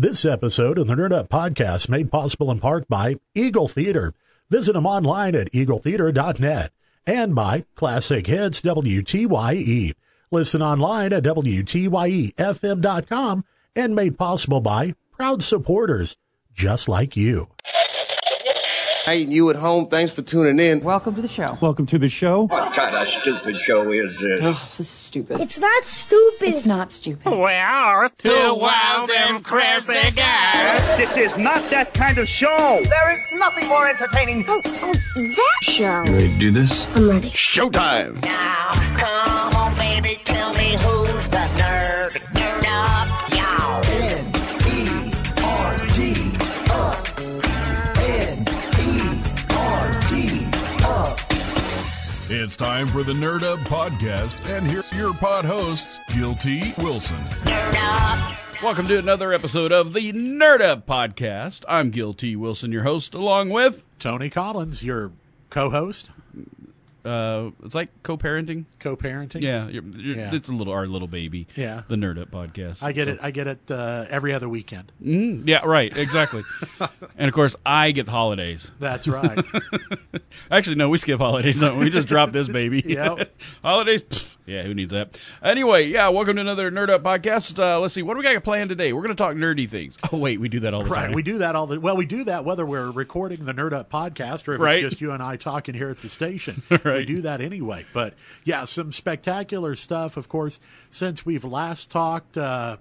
This episode of the Nerd Up Podcast made possible in part by Eagle Theater. Visit them online at eagletheater.net and by Classic Hits WTYE. Listen online at WTYEFM.com and made possible by proud supporters just like you. Hey, you at home, thanks for tuning in. Welcome to the show. Welcome to the show. What kind of stupid show is this? Ugh, this is stupid. It's not stupid. It's not stupid. We are two wild and crazy guys. This is not that kind of show. There is nothing more entertaining. Oh, oh, that show. You ready to do this? I'm ready. Showtime! Now, come It's time for the Nerd Up Podcast, and here's your pod hosts, Gil T. Wilson. Nerd up. Welcome to another episode of the Nerd Up Podcast. I'm Gil T. Wilson, your host, along with Tony Collins, your co-host, uh, it's like co-parenting. co-parenting. Yeah, you're, you're, Yeah. it's a little our little baby. Yeah. the Nerd Up Podcast. I get So- it. I get it uh, every other weekend. Mhm, yeah, right, exactly. and of course, I get the holidays. That's right. Actually, no, we skip holidays. Don't we? just drop this baby. Yep. holidays. pfft, yeah, who needs that? Anyway, yeah, welcome to another Nerd Up Podcast. Uh, let's see, what do we got planned today? We're going to talk nerdy things. Oh wait, we do that all the right. time. We do that all the well. We do that whether we're recording the Nerd Up podcast or if Right. it's just you and I talking here at the station. Right. do that anyway. But yeah, some spectacular stuff. Of course, since we've last talked, uh,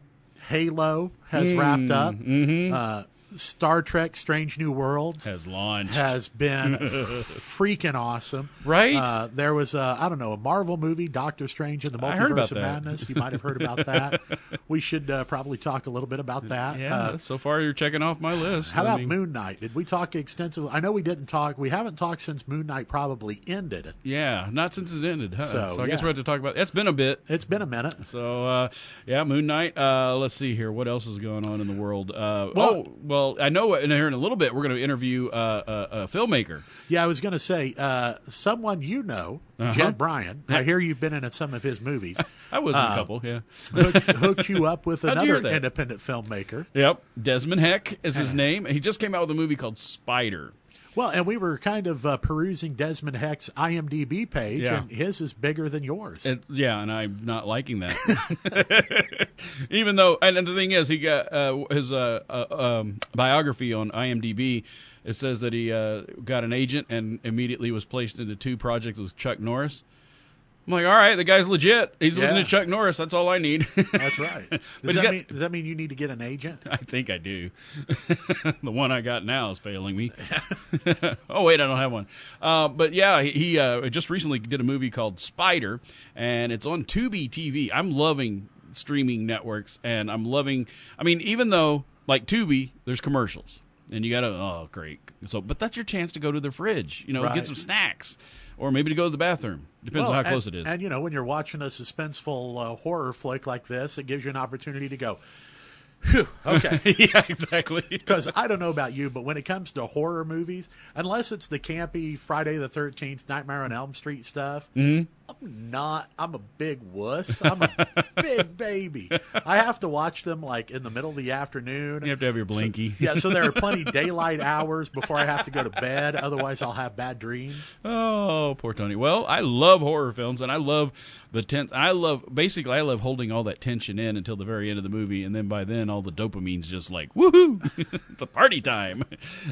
Halo has wrapped up. Uh, Star Trek: Strange New Worlds has launched. has been freaking awesome. Right? Uh, there was a, I don't know, a Marvel movie, Doctor Strange and the Multiverse of. Madness. You might have heard about that. we should uh, probably talk a little bit about that. yeah, Uh, so far you're checking off my list. how I about mean, Moon Knight? Did we talk extensively? I know we didn't talk. We haven't talked since Moon Knight probably ended. Yeah, not since it ended. Huh? So, So, I guess yeah. we have to talk about. It's been a bit. It's been a minute. So uh, yeah, Moon Knight. Uh, let's see here. What else is going on in the world? Uh, Well- oh, well, I know. In here in a little bit, we're going to interview uh, a, a filmmaker. Yeah, I was going to say uh, someone you know, Uh-huh. Jed Bryan. I hear you've been in some of his movies. I was in Uh, a couple. Yeah. hooked, hooked you up with How'd you hear another independent filmmaker. Yep. Desmon Heck is his name. He just came out with a movie called Spider. Well, and we were kind of uh, perusing Desmon Heck's IMDb page, Yeah. and his is bigger than yours. It, yeah, and I'm not liking that. Even though, and, and the thing is, he got uh, his uh, uh, um, biography on IMDb. It says that he uh, got an agent and immediately was placed into two projects with Chuck Norris. I'm like, all right, the guy's legit. He's looking Yeah. at Chuck Norris. That's all I need. That's right. Does he's that, got- mean, does that mean you need to get an agent? I think I do. the one I got now is failing me. oh wait, I don't have one. Uh, but yeah, he, he uh, just recently did a movie called Spider, and it's on Tubi TV. I'm loving streaming networks, and I'm loving. I mean, even though like Tubi, there's commercials, and you gotta oh great. So, but that's your chance to go to the fridge, you know, Right. get some snacks, or maybe to go to the bathroom. Depends Well, on how close it is. And you know, when you're watching a suspenseful uh, horror flick like this, it gives you an opportunity to go, Phew, okay. yeah, exactly. Because I don't know about you, but when it comes to horror movies, unless it's the campy Friday the Thirteenth, Nightmare on Elm Street stuff, Mm-hmm. I'm not. I'm a big wuss. I'm a big baby. I have to watch them like in the middle of the afternoon. You have to have your blinky. yeah, so there are plenty daylight hours before I have to go to bed. Otherwise, I'll have bad dreams. Oh, poor Tony. Well, I love horror films, and I love the tense. I love basically, I love holding all that tension in until the very end of the movie, and then by then, all the dopamine's just like woohoo, a party time.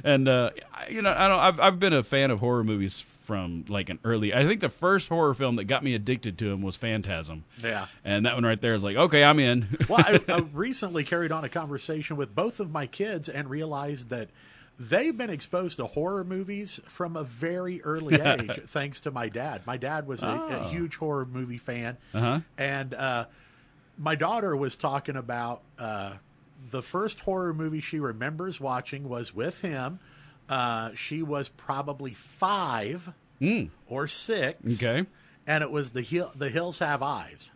And uh, you know, I don't. I've I've been a fan of horror movies from like an early. I think the first horror film that got me addicted to him was Phantasm. Yeah. and that one right there is like, okay, I'm in. well, I, I recently carried on a conversation with both of my kids and realized that they've been exposed to horror movies from a very early age, thanks to my dad. My dad was a, a huge horror movie fan, Uh-huh. and uh, my daughter was talking about uh, the first horror movie she remembers watching was with him. Uh, she was probably five or six. Okay. And it was the hill, the hills have eyes.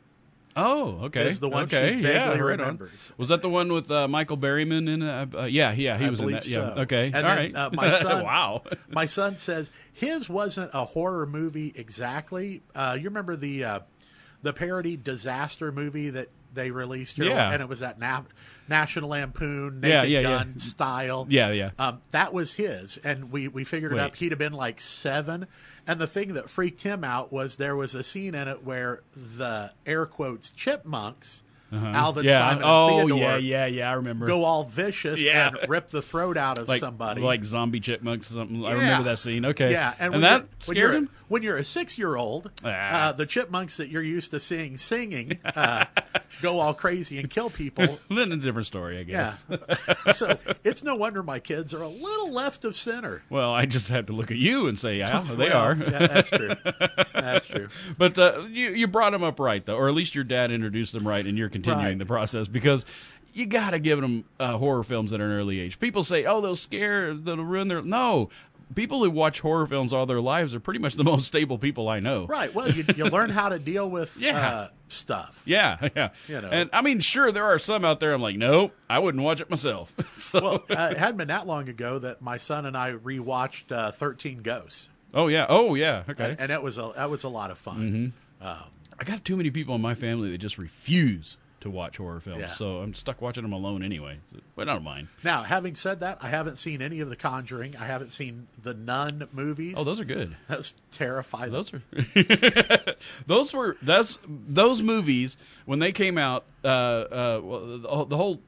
Oh, okay. Is the one she okay. yeah, vaguely right on. remembers. Was that the one with uh, Michael Berryman in? Uh, uh, yeah, yeah, he I was in that. Yeah. Okay. And All then, right. uh, my son, wow. my son says his wasn't a horror movie exactly. Uh, you remember the uh, the parody disaster movie that they released here, Yeah. and it was at Nap- National Lampoon, Naked Yeah, yeah, yeah. Gun style. Yeah, yeah. Um, that was his, and we we figured it Wait. up. He'd have been like seven. And the thing that freaked him out was there was a scene in it where the air quotes chipmunks, Alvin, Uh-huh. yeah. Simon, and oh, Theodore, yeah, yeah, yeah. I remember. go all vicious Yeah. and rip the throat out of like somebody. like zombie chipmunks or something. I remember that scene. Okay. Yeah, and, when that scared him. When you're a six-year-old, Ah. uh, the chipmunks that you're used to seeing singing uh, go all crazy and kill people. Then a different story, I guess. Yeah, so it's no wonder my kids are a little left of center. Well, I just have to look at you and say, yeah, they are. yeah, that's true. That's true. But uh, you you brought them up right though, or at least your dad introduced them right, and you're continuing Right. the process because you got to give them uh, horror films at an early age. People say, "Oh, they'll scare, they'll ruin their." No, people who watch horror films all their lives are pretty much the most stable people I know. Right. Well, you, you learn how to deal with Yeah. uh, stuff. Yeah, yeah. You know. And I mean, sure, there are some out there. I'm like, nope, I wouldn't watch it myself. so, Well, uh, it hadn't been that long ago that my son and I rewatched uh, Thirteen Ghosts, oh yeah, oh yeah, okay. and, and that was a that was a lot of fun. I got too many people in my family that just refuse to watch horror films, Yeah. so I'm stuck watching them alone anyway. But I don't mind. Now, having said that, I haven't seen any of The Conjuring. I haven't seen the Nun movies. Oh, those are good. that was terrifying. Those are those were that's those movies when they came out. Uh, uh, well, the, the whole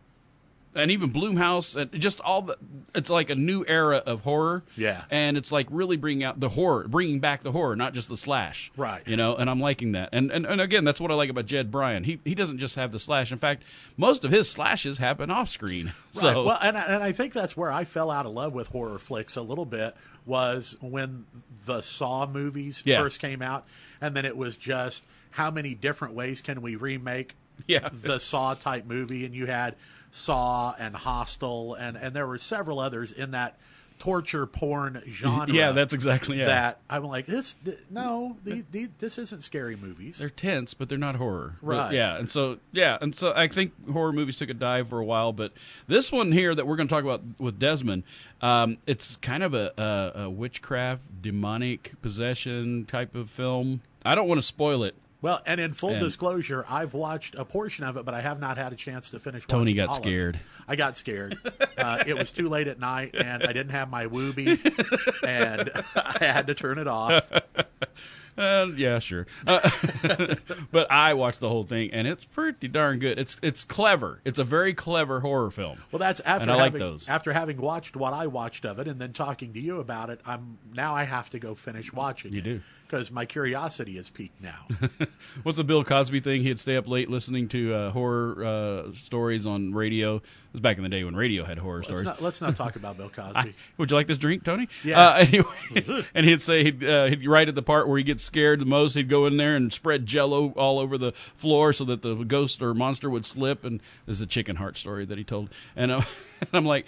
and even Blumhouse and just all the it's like a new era of horror. Yeah. and it's like really bringing out the horror, bringing back the horror, not just the slash. Right. You know, and I'm liking that. And and, and again, that's what I like about Jed Bryan. He he doesn't just have the slash. In fact, most of his slashes happen off screen. Right. So well, and I- and I think that's where I fell out of love with horror flicks a little bit was when the Saw movies Yeah. first came out, and then it was just how many different ways can we remake Yeah. the Saw type movie, and you had Saw and Hostel, and and there were several others in that torture porn genre. yeah, that's exactly yeah. that I'm like this. th- no, the, the, this isn't scary movies. they're tense, but they're not horror. But, Right. yeah, and so yeah, and so I think horror movies took a dive for a while, but this one here that we're going to talk about with Desmon, um, it's kind of a, a, a witchcraft, demonic possession type of film. I don't want to spoil it. Well, and in full And- disclosure, I've watched a portion of it, but I have not had a chance to finish. It. Tony got all of it. scared. I got scared. Uh, it was too late at night, and I didn't have my Wooby, and I had to turn it off. Uh, yeah, sure. Uh, but I watched the whole thing, and it's pretty darn good. It's it's clever. It's a very clever horror film. Well, that's after And I like having, those. after having watched what I watched of it, and then talking to you about it. I'm now I have to go finish watching. You it do. Because my curiosity is peaked now. What's the Bill Cosby thing? He'd stay up late listening to uh, horror uh, stories on radio. It was back in the day when radio had horror let's stories. not let's not talk about Bill Cosby. Would you like this drink, Tony? Yeah. Uh, anyway, and he'd say he'd, uh, he'd right at the part where he gets scared the most. He'd go in there and spread Jello all over the floor so that the ghost or monster would slip. And this is a chicken heart story that he told. And, uh, and I'm like,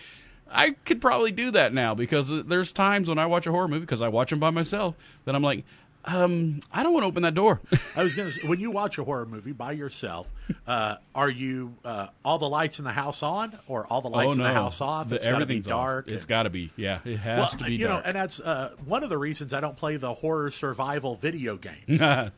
I could probably do that now because there's times when I watch a horror movie because I watch them by myself that I'm like, um, I don't want to open that door. I was going to say, when you watch a horror movie by yourself, uh, are you uh, all the lights in the house on or all the lights oh in no, the house off? The- It's gotta be everything's off. dark. It's got to be. Yeah, it has well, to be you dark. know, and that's uh, one of the reasons I don't play the horror survival video games.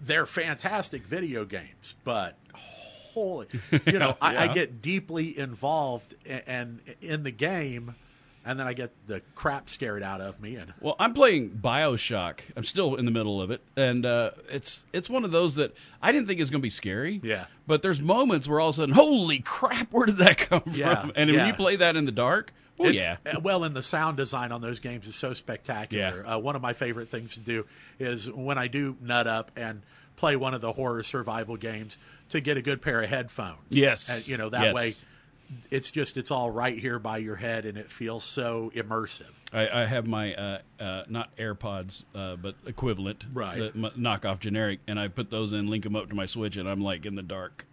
They're fantastic video games, but holy, you know, I, I get deeply involved and, and in the game, and then I get the crap scared out of me. And Well, I'm playing Bioshock. I'm still in the middle of it, and uh, it's it's one of those that I didn't think is going to be scary. Yeah. But there's moments where all of a sudden, holy crap, where did that come from? Yeah, from? And yeah. when you play that in the dark, well, It's- yeah, uh, Well, and the sound design on those games is so spectacular. Yeah. Uh, one of my favorite things to do is when I do nut up and play one of the horror survival games to get a good pair of headphones. Yes. You know, that Yes. way it's just, it's all right here by your head and it feels so immersive. I, I have my uh, uh, not AirPods, uh, but equivalent, Right. The m- knockoff generic, and I put those in, link them up to my Switch, and I'm like in the dark,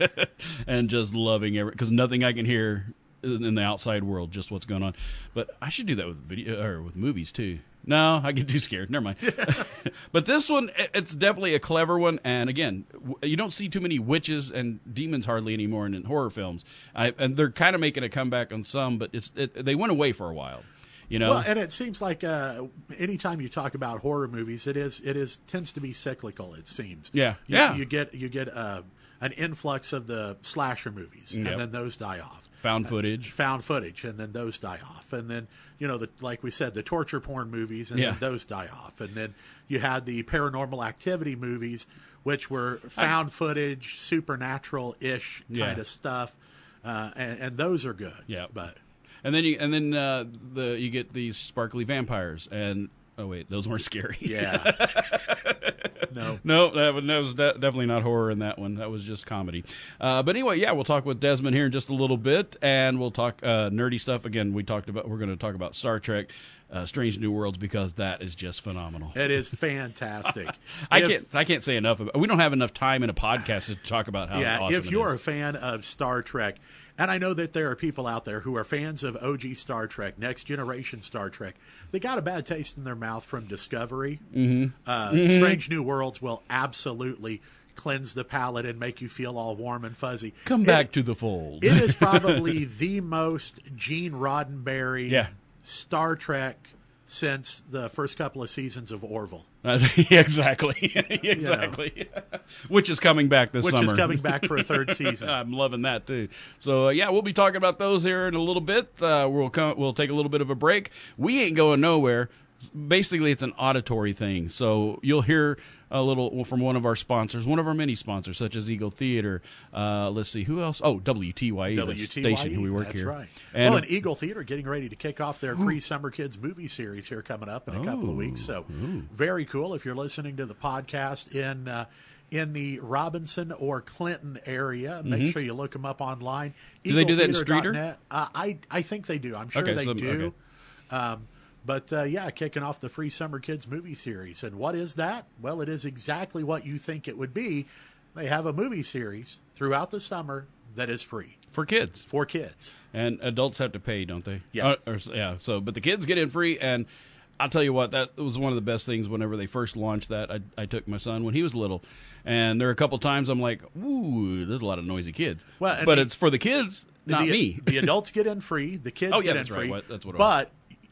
and just loving every because nothing I can hear in in the outside world, just what's going on. But I should do that with video or with movies too. No, I get too scared. Never mind. but this one, it's definitely a clever one. And again, you don't see too many witches and demons hardly anymore in, in horror films. I, and they're kind of making a comeback on some, but it's it, they went away for a while. You know, Well, and it seems like uh, anytime you talk about horror movies, it is it is tends to be cyclical. It seems. Yeah. You, Yeah. You get you get uh, an influx of the slasher movies, Yep. and then those die off. Found footage. Found footage, and then those die off, and then you know, the, like we said, the torture porn movies, and Yeah. then those die off, and then you had the paranormal activity movies, which were found footage, supernatural ish Yeah. kind of stuff, uh, and, and those are good. Yeah. but And then you and then uh, the you get these sparkly vampires and oh wait, those weren't scary. yeah, no, No, that was, that was de- definitely not horror in that one. That was just comedy. Uh, but anyway, yeah, we'll talk with Desmon here in just a little bit, and we'll talk uh, nerdy stuff again. We talked about we're going to talk about Star Trek, uh, Strange New Worlds because that is just phenomenal. it is fantastic. I If- can't I can't say enough. About, we don't have enough time in a podcast to talk about how yeah, awesome if you're a fan of Star Trek, and I know that there are people out there who are fans of OG Star Trek, Next Generation Star Trek, they got a bad taste in their mouth from Discovery. Mm-hmm. Uh, Strange New Worlds will absolutely cleanse the palate and make you feel all warm and fuzzy. come It- back to the fold. it is probably the most Gene Roddenberry Yeah. Star Trek since the first couple of seasons of Orville. exactly, exactly. Which is coming back this Which summer. Which is coming back for a third season. I'm loving that too. So uh, yeah, we'll be talking about those here in a little bit. Uh, we'll come, we'll take a little bit of a break. We ain't going nowhere. Basically, it's an auditory thing. So you'll hear a little from one of our sponsors, one of our many sponsors, such as Eagle Theater. Uh, let's see who else. Oh, WTYE, the station who we work that's here. right. And well, and Eagle Theater getting ready to kick off their free Summer Kids movie series here coming up in a couple of weeks. So very cool. If you're listening to the podcast in uh, in the Robinson or Clinton area, make sure you look them up online. Mm-hmm. Do they do that in Streeter? Uh, I I think they do. I'm sure Okay, they so- do. okay. Um, but uh, yeah, kicking off the free Summer Kids movie series. And what is that? Well, it is exactly what you think it would be. They have a movie series throughout the summer that is free for kids. for kids. And adults have to pay, don't they? Yeah. Uh, or, yeah. So, but the kids get in free, and I'll tell you what, that was one of the best things. Whenever they first launched that, I, I took my son when he was little, and there are a couple times I'm like, "Ooh, there's a lot of noisy kids." Well, but the- it's for the kids, not the, me. the adults get in free. The kids Oh, yeah, get in that's right. free. What- that's what it but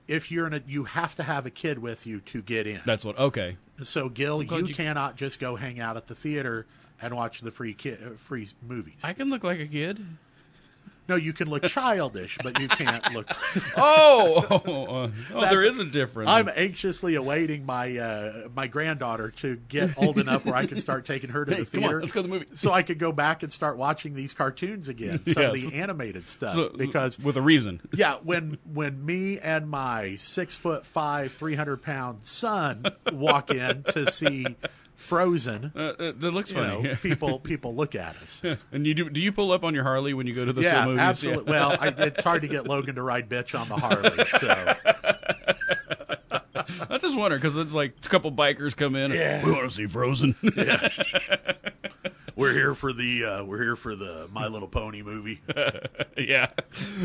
if you're in a, you have to have a kid with you to get in. That's what. Okay. so, Gil, you, you- cannot just go hang out at the theater and watch the free kid, uh, free movies. I can look like a kid. No, you can look childish, but you can't look. Oh, oh, oh, oh, there is a difference. I'm anxiously awaiting my uh, my granddaughter to get old enough where I can start taking her to Hey, the come on, theater. let's go to the movie. So I could go back and start watching these cartoons again, some of the animated stuff. So- because with a reason. yeah, when when me and my six foot five, three hundred pound son walk in to see Frozen, Uh, uh, that looks funny. know, people people look at us. and you do? Do you pull up on your Harley when you go to the yeah, movies? absolutely. Well, I, it's hard to get Logan to ride bitch on the Harley. So I just wonder because it's like a couple bikers come in. Yeah. we want to see Frozen. We're here for the uh, we're here for the My Little Pony movie. yeah.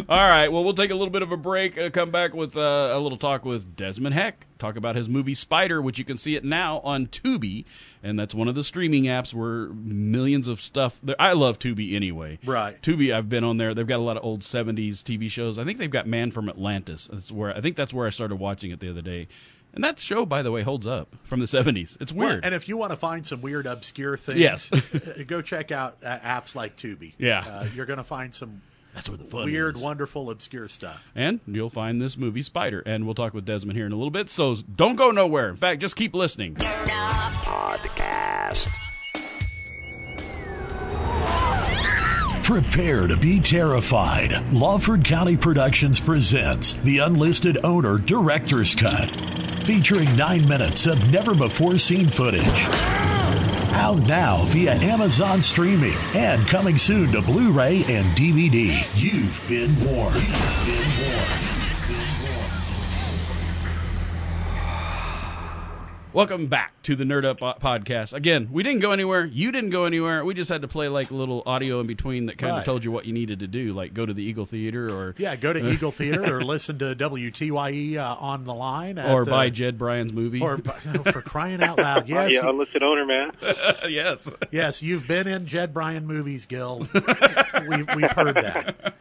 All right. Well, we'll take a little bit of a break. Uh, come back with uh, a little talk with Desmon Heck. Talk about his movie Spider, which you can see it now on Tubi, and that's one of the streaming apps where millions of stuff. There, I love Tubi anyway. Right. Tubi. I've been on there. They've got a lot of old '70s TV shows. I think they've got Man from Atlantis. That's where I think that's where I started watching it the other day. And that show, by the way, holds up from the '70s. It's Well, weird. and if you want to find some weird, obscure things, Yes. go check out uh, apps like Tubi. Yeah. uh, you're going to find some that's where the fun weird, is. wonderful, obscure stuff. and you'll find this movie Spider. And we'll talk with Desmon here in a little bit. So don't go nowhere. In fact, just keep listening. Podcast. Prepare to be terrified. Lawford County Productions presents the Unlisted Owner Director's Cut, featuring nine minutes of never before seen footage. Out now via Amazon streaming and coming soon to Blu ray and DVD. You've been warned. You've been warned. Welcome back to the Nerd Up podcast. Again, we didn't go anywhere. You didn't go anywhere. We just had to play like a little audio in between that kind of told you what you needed to do, like go to the Eagle Theater or Yeah, go to Eagle Theater or listen to WTYE uh, on the line, at or the- buy Jed Bryan's movie. or bu- for crying out loud. Yes, yeah, unlisted owner, man. yes. yes, you've been in Jed Bryan movies, Gil. we've we've heard that.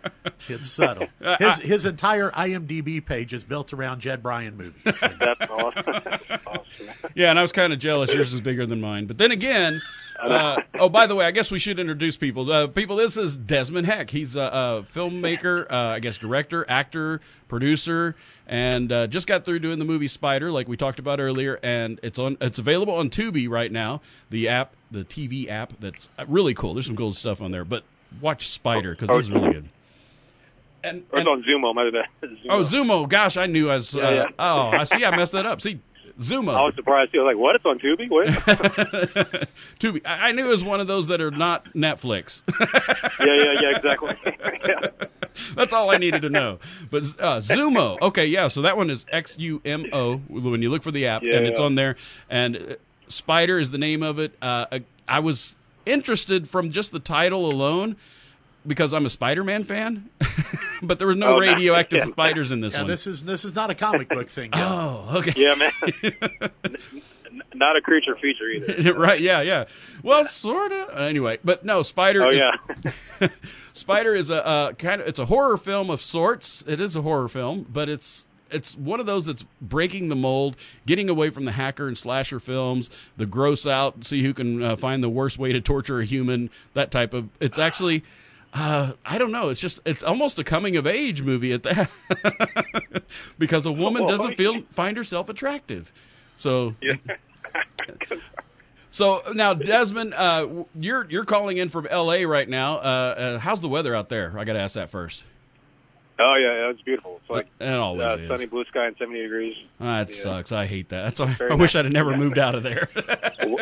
It's subtle. His his entire IMDb page is built around Jed Bryan movies. That's awesome. That's awesome. Yeah, and I was kind of jealous. Yours is bigger than mine. But then again, Uh, oh, by the way, I guess we should introduce people. Uh, people, this is Desmon Heck. He's a, a filmmaker, uh, I guess director, actor, producer, and uh, just got through doing the movie Spider, like we talked about earlier. And it's on. It's available on Tubi right now. The app, the TV app, that's really cool. There's some cool stuff on there. But watch Spider because this is really good. And, Or it's on Xumo. Might have been. Xumo. Oh, Xumo! Gosh, I knew I was. Yeah, uh, yeah. Oh, I see. I messed that up. See, Xumo. I was surprised. I was like, "What? It's on Tubi? What?" Tubi. I, I knew it was one of those that are not Netflix. yeah, yeah, yeah, exactly. yeah. That's all I needed to know. But uh, Xumo. Okay, yeah. So that one is X U M O when you look for the app, Yeah, and it's yeah. on there. And uh, Spider is the name of it. Uh, I was interested from just the title alone because I'm a Spider-Man fan, but there was no Oh, radioactive Yeah. spiders in this Yeah, one. this is this is not a comic book thing. Yet. oh, okay. Yeah, man. Not a creature feature either. right? Yeah, yeah. Well, sort of. Anyway, but no, Spider. Oh is- yeah. Spider is a uh, kind of it's a horror film of sorts. It is a horror film, but it's it's one of those that's breaking the mold, getting away from the hacker and slasher films, the gross out, see who can uh, find the worst way to torture a human, that type of. It's actually. Uh, I don't know. It's just it's almost a coming of age movie at that, because a woman doesn't feel find herself attractive. So Yeah. so now, Desmon, uh, you're you're calling in from L.A. right now. Uh, uh, how's the weather out there? I got to ask that first. Oh yeah, yeah, it's beautiful. It's like It always uh, is. sunny blue sky and 70 degrees. Ah, that Yeah. sucks. I hate that. That's why I wish nice. I'd have never Yeah. moved out of there. W- Wait, what's it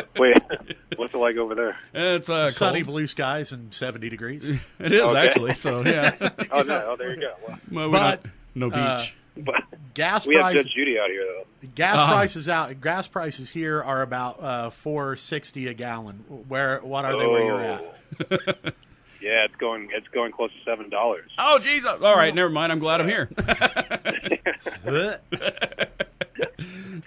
like over there? it's uh, Sunny cold. blue skies and seventy degrees. It is Okay. actually. So yeah, Oh no, oh there you go. Well, well, But, not, no beach. uh, but Gas we have prices. Judge Judy out here though. Gas Uh-huh. prices out. Gas prices here are about uh, four sixty a gallon. Where what are they where you're at? Oh. yeah, it's going it's going close to seven dollars. oh Jesus! All right, never mind. I'm glad I'm here.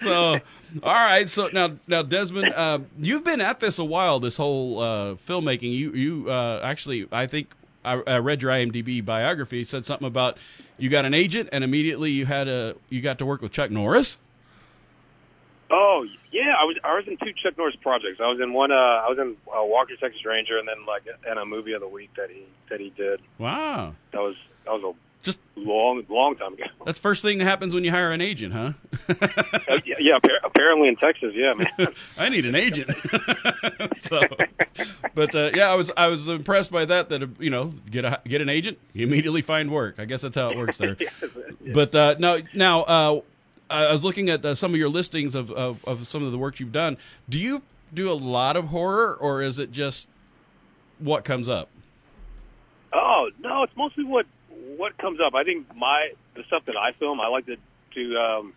so, all right. So now, now, Desmon, uh, you've been at this a while. This whole uh, filmmaking. You, you uh, actually, I think I, I read your IMDb biography. Said something about you got an agent, and immediately you had a you got to work with Chuck Norris. Oh yeah, I was I was in two Chuck Norris projects. I was in one. Uh, I was in uh, Walker Texas Ranger, and then like in a movie of the week that he that he did. Wow, That was that was a just long long time ago. that's first thing that happens when you hire an agent, huh? Uh, yeah, yeah, apparently in Texas, yeah, man. I need an agent. so, but uh, yeah, I was I was impressed by that. That you know, get a get an agent, you immediately find work. I guess that's how it works there. But uh, now now uh, I was looking at uh, some of your listings of, of of some of the work you've done. Do you do a lot of horror, or is it just what comes up? Oh no, it's mostly what what comes up. I think my the stuff that I film, I like to do um,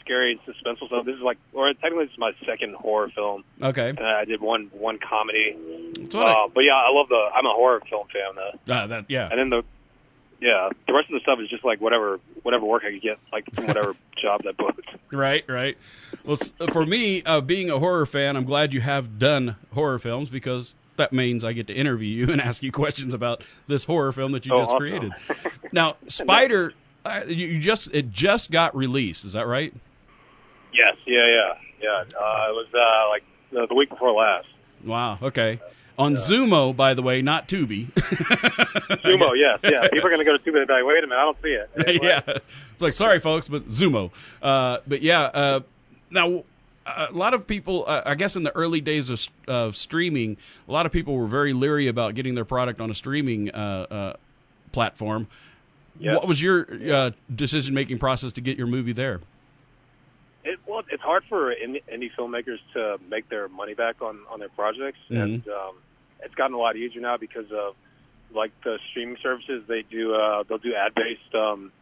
scary and suspenseful stuff. This is like, or technically, this is my second horror film. Okay, And I did one one comedy. That's what I- Uh, but yeah, I love the. I'm a horror film fan though. uh, that yeah. And then the yeah, the rest of the stuff is just like whatever whatever work I could get, like from whatever job that booked. Right, right. Well, for me, uh, being a horror fan, I'm glad you have done horror films because that means I get to interview you and ask you questions about this horror film that you Oh, just awesome. created. Now, Spider, uh, you, just it just got released. Is that right? Yes, yeah, yeah, yeah. Uh, it was uh, like the, the week before last. Wow. Okay. On Xumo, by the way, not Tubi. Sumo, yes, yeah. People are going to go to Tubi and be like, wait a minute, I don't see it. What? yeah. It's like, sorry, folks, but Xumo. Uh, but yeah, uh, now a lot of people, uh, I guess, in the early days of, of streaming, a lot of people were very leery about getting their product on a streaming uh, uh, platform. Yeah. What was your uh, decision making process to get your movie there? It, well, it's hard for indie, filmmakers to make their money back on on their projects, Mhm. and um, it's gotten a lot easier now because of like the streaming services. They do uh, they'll do ad based um,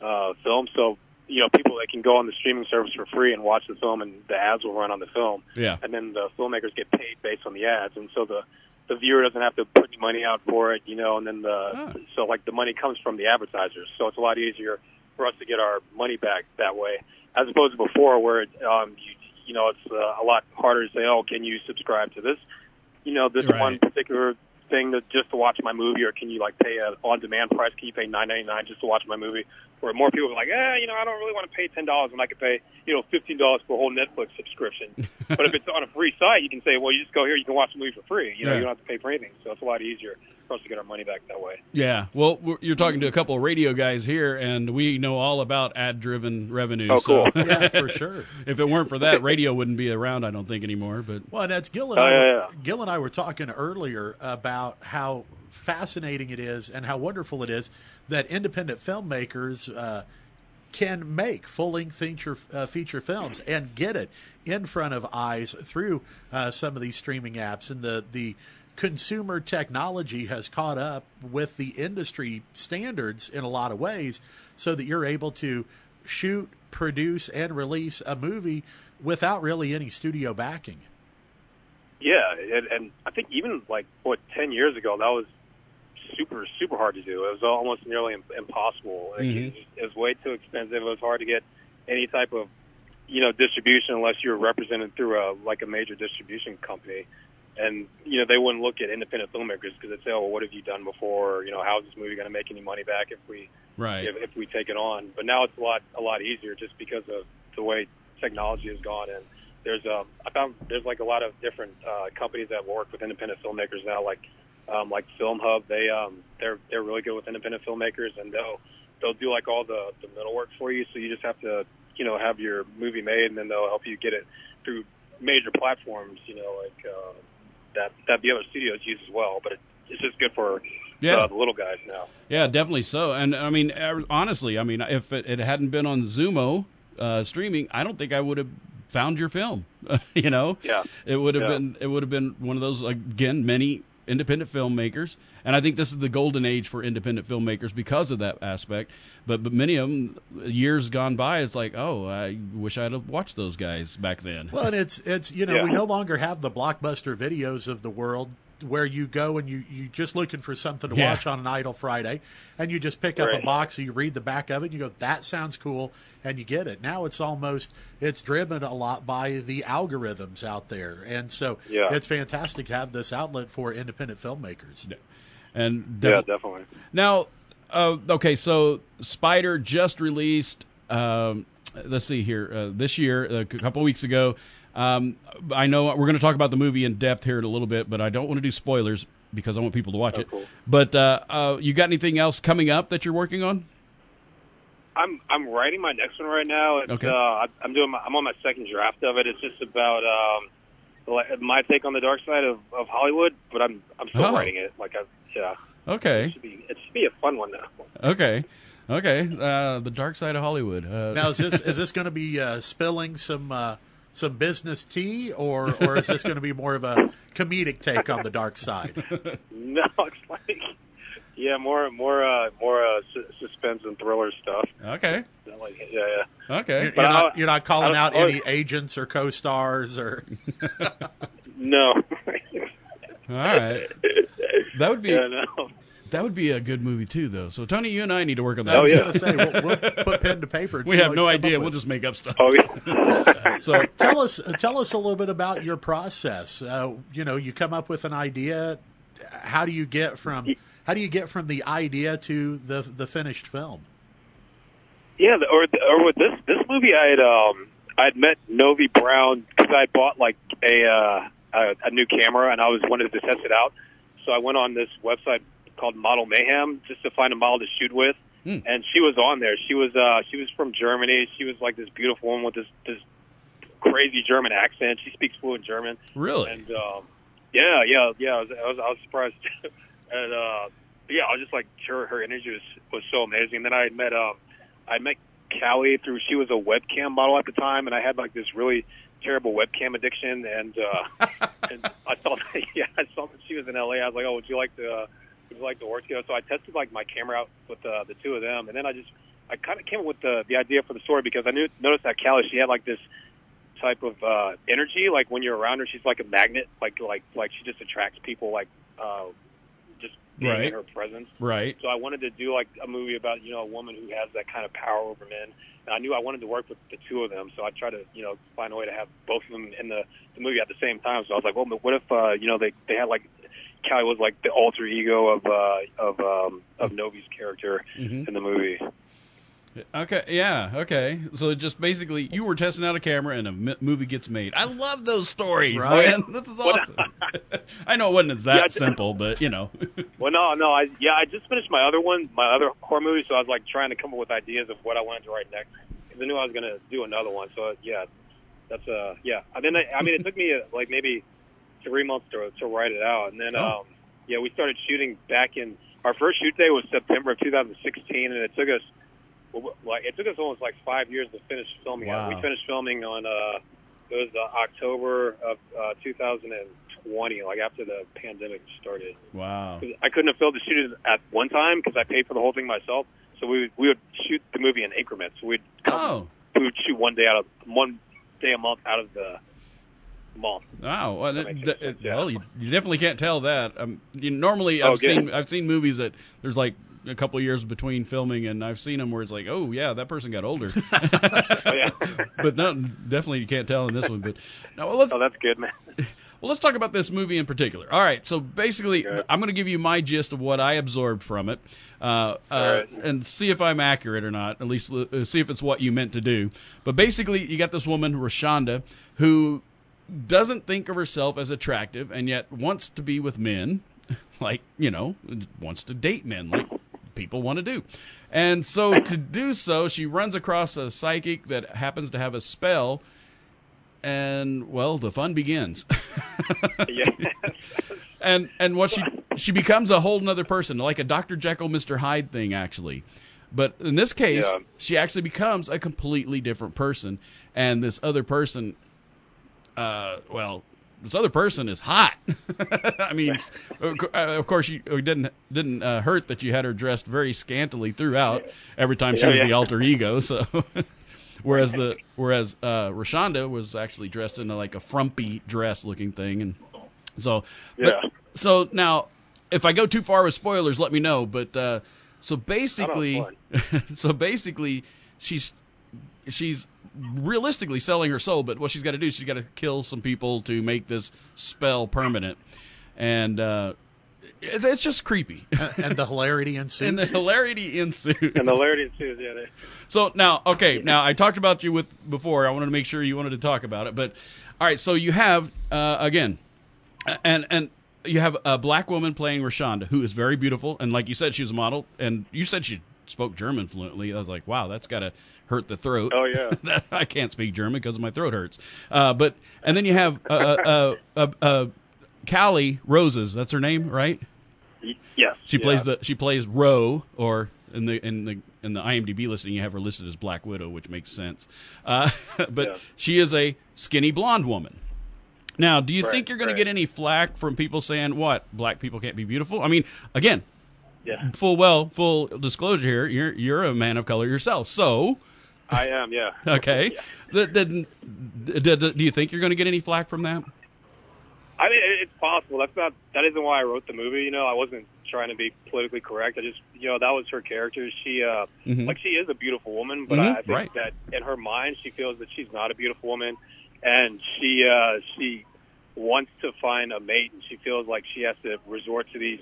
uh, films, so you know people can go on the streaming service for free and watch the film, and the ads will run on the film, Yeah. and then the filmmakers get paid based on the ads, and so the the viewer doesn't have to put any money out for it, you know, and then the Ah. so like the money comes from the advertisers, so it's a lot easier for us to get our money back that way, as opposed to before where it, um, you you know it's uh, a lot harder to say, oh, can you subscribe to this, you know, this Right. one particular thing to just to watch my movie, or can you like pay a on demand price? Can you pay nine ninety nine just to watch my movie? Where more people are like, eh, you know, I don't really want to pay ten dollars when I could pay, you know, fifteen dollars for a whole Netflix subscription. but if it's on a free site, you can say, well, you just go here, you can watch the movie for free. You know, Yeah. you don't have to pay for anything. So it's a lot easier for us to get our money back that way. Yeah. Well, we're, you're talking to a couple of radio guys here, and we know all about ad-driven revenue. Oh, cool. So Yeah, for sure. if it weren't for that, radio wouldn't be around. I don't think anymore. But Well, that's Gil and Oh, I. yeah, yeah. Gil and I were talking earlier about how fascinating it is and how wonderful it is that independent filmmakers uh, can make full-length feature uh, feature films and get it in front of eyes through uh, some of these streaming apps. And the the consumer technology has caught up with the industry standards in a lot of ways so that you're able to shoot produce and release a movie without really any studio backing. Yeah, and, and I think even like what ten years ago, that was super super hard to do. It was almost nearly impossible. Mhm. It, was, it was way too expensive. It was hard to get any type of you know distribution unless you were represented through a like a major distribution company. And you know they wouldn't look at independent filmmakers because they'd say, "Oh, well, what have you done before? You know, how is this movie going to make any money back if we right. if, if we take it on. But now it's a lot a lot easier just because of the way technology has gone. And there's um, I found there's like a lot of different uh, companies that work with independent filmmakers now, like um, like Film Hub. They um, they're they're really good with independent filmmakers, and they'll they'll do like all the the middle work for you. So you just have to you know have your movie made, and then they'll help you get it through major platforms. You know, like uh, that that the other studios use as well. But it, it's just good for Yeah. uh, the little guys now. Yeah, definitely so. And I mean, er, honestly, I mean, if it, it hadn't been on Xumo uh, streaming, I don't think I would have found your film. you know, Yeah. it would have Yeah. been it would have been one of those again many independent filmmakers, and I think this is the golden age for independent filmmakers because of that aspect. But but many of them, years gone by, it's like, oh, I wish I'd have watched those guys back then. Well, and it's it's you know Yeah. we no longer have the blockbuster videos of the world where you go and you you just looking for something to Yeah. watch on an idle Friday, and you just pick up a box, and you read the back of it, and you go that sounds cool, and you get it. Now it's almost it's driven a lot by the algorithms out there, and so Yeah. it's fantastic to have this outlet for independent filmmakers. and Yeah, definitely. Now, uh, okay, so Spider just released. Um, let's see here. Uh, this year, a couple weeks ago. Um, I know we're going to talk about the movie in depth here in a little bit, but I don't want to do spoilers because I want people to watch Oh, it. cool. But uh, uh, you got anything else coming up that you're working on? I'm I'm writing my next one right now. It's, Okay. uh, I- I'm doing my, I'm on my second draft of it. It's just about um, my take on the dark side of, of Hollywood, but I'm I'm still Oh. writing it. Like I yeah, it Okay, should be it should be a fun one now. okay, okay. Uh, the Dark Side of Hollywood. Uh, Now is this is this going to be uh, spilling some uh, some business tea, or or is this going to be more of a comedic take on the dark side? No, it's like yeah, more more uh, more uh, su- suspense and thriller stuff. okay, Like yeah, yeah. okay. You're, you're not you're not calling out any agents or co-stars or No. All right. That would be yeah, no. That would be a good movie too, though. So Tony, you and I need to work on I that. was Oh, yeah. going to say we'll, we'll put pen to paper. We have no idea. We'll just make up stuff. Oh yeah. So tell us tell us a little bit about your process. Uh, you know, you come up with an idea. How do you get from how do you get from the idea to the the finished film? Yeah, or or with this this movie, I had um I'd met Novi Brown because I bought like a, uh, a a new camera and I was wanted to test it out. So I went on this website called Model Mayhem just to find a model to shoot with, Hmm. and she was on there. She was uh she was from Germany. She was like this beautiful woman with this this crazy German accent. She speaks fluent German. really, And um, yeah, yeah, yeah. I was, I was, I was surprised. and uh, yeah, I was just like, her, her energy was was so amazing. And then I had met um, I met Callie through. She was a webcam model at the time, and I had like this really terrible webcam addiction. And uh, and I thought that, yeah, I saw that she was in LA. I was like, oh, would you like to uh, you like to work together? So I tested like my camera out with uh, the two of them, and then I just I kind of came up with the the idea for the story because I knew noticed that Callie she had like this type of uh energy like when you're around her she's like a magnet like like like she just attracts people like uh just being Right. in her presence right? so i wanted to do like a movie about you know a woman who has that kind of power over men and i knew i wanted to work with the two of them so i tried to you know find a way to have both of them in the, the movie at the same time so i was like well but what if uh you know they they had like Callie was like the alter ego of uh, of um, of Novi's character Mhm. in the movie. Okay, yeah, okay. So just basically, you were testing out a camera, and a m- movie gets made. I love those stories, Right. man. This is awesome. I know it wasn't as that Yeah, simple, but you know, Well, no, no, I yeah, I just finished my other one, my other horror movie, so I was like trying to come up with ideas of what I wanted to write next because I knew I was gonna do another one. So yeah, that's uh yeah. And then I, I mean, it took me uh, like maybe three months to to write it out, and then Oh. um yeah, we started shooting back in our first shoot day was September of 2016, and it took us like it took us almost like five years to finish filming. Wow. We finished filming on uh it was uh, October of uh, 2020, like after the pandemic started. Wow! I couldn't have filled the shoot at one time because I paid for the whole thing myself. So we would, we would shoot the movie in increments. We'd come, Oh, we would shoot one day out of one day a month out of the wow. Well, it- it- yeah. well, you, you definitely can't tell that. Um, you, normally, Oh, I've seen I've seen movies that there's like a couple years between filming, and I've seen them where it's like, oh yeah, that person got older. Oh but no, definitely you can't tell in this one. But now let's oh that's good, man. Well, let's talk about this movie in particular. All right, so basically, Good. I'm going to give you my gist of what I absorbed from it, uh, uh, right. and see if I'm accurate or not. At least uh, see if it's what you meant to do. But basically, you got this woman, Rashonda, who doesn't think of herself as attractive, and yet wants to be with men, like you know, wants to date men, like people want to do. And so to do so, she runs across a psychic that happens to have a spell. And well, the fun begins. and and what she she becomes a whole nother person, like a Dr. Jekyll, Mr. Hyde thing, actually. But in this case, Yeah. she actually becomes a completely different person, and this other person, uh, well, this other person is hot. I mean, of uh, of course, you it didn't didn't uh, hurt that you had her dressed very scantily throughout. Every time she Yeah, was yeah. the alter ego, so. Whereas the whereas uh, Rashonda was actually dressed in a, like a frumpy dress looking thing, and so but- Yeah. so now if I go too far with spoilers, let me know. But uh, so basically, so basically, she's she's realistically selling her soul. But what she's got to do, she's got to kill some people to make this spell permanent, and uh, it, it's just creepy. and the hilarity ensues. and the hilarity ensues. and the hilarity ensues. Yeah, they, So now, okay, now I talked about you with before. I wanted to make sure you wanted to talk about it, but all right. So you have uh, again, and and you have a black woman playing Rashonda, who is very beautiful, and like you said, she was a model, and you said she spoke German fluently. I was like, wow, that's got to hurt the throat. Oh, yeah. I can't speak German because my throat hurts. Uh, but and then you have uh, uh, uh, uh, Callie Roses. That's her name, right? yes, She yeah. plays the she plays Ro, or in the in the in the IMDb listing, you have her listed as Black Widow, which makes sense. Uh, but Yeah. she is a skinny blonde woman. Now, do you Right, think you're going right. to get any flack from people saying what black people can't be beautiful? I mean, again, Yeah, full well, full disclosure here. You're you're a man of color yourself, so I am. Yeah. okay. Yeah. Th- th- th- do you think you're going to get any flack from that? I mean, it's possible. That's not. That isn't why I wrote the movie. You know, I wasn't trying to be politically correct. I just, you know, that was her character. She, uh, Mhm. like, she is a beautiful woman, but Mhm, I think right. that in her mind, she feels that she's not a beautiful woman, and she, uh, she wants to find a mate, and she feels like she has to resort to these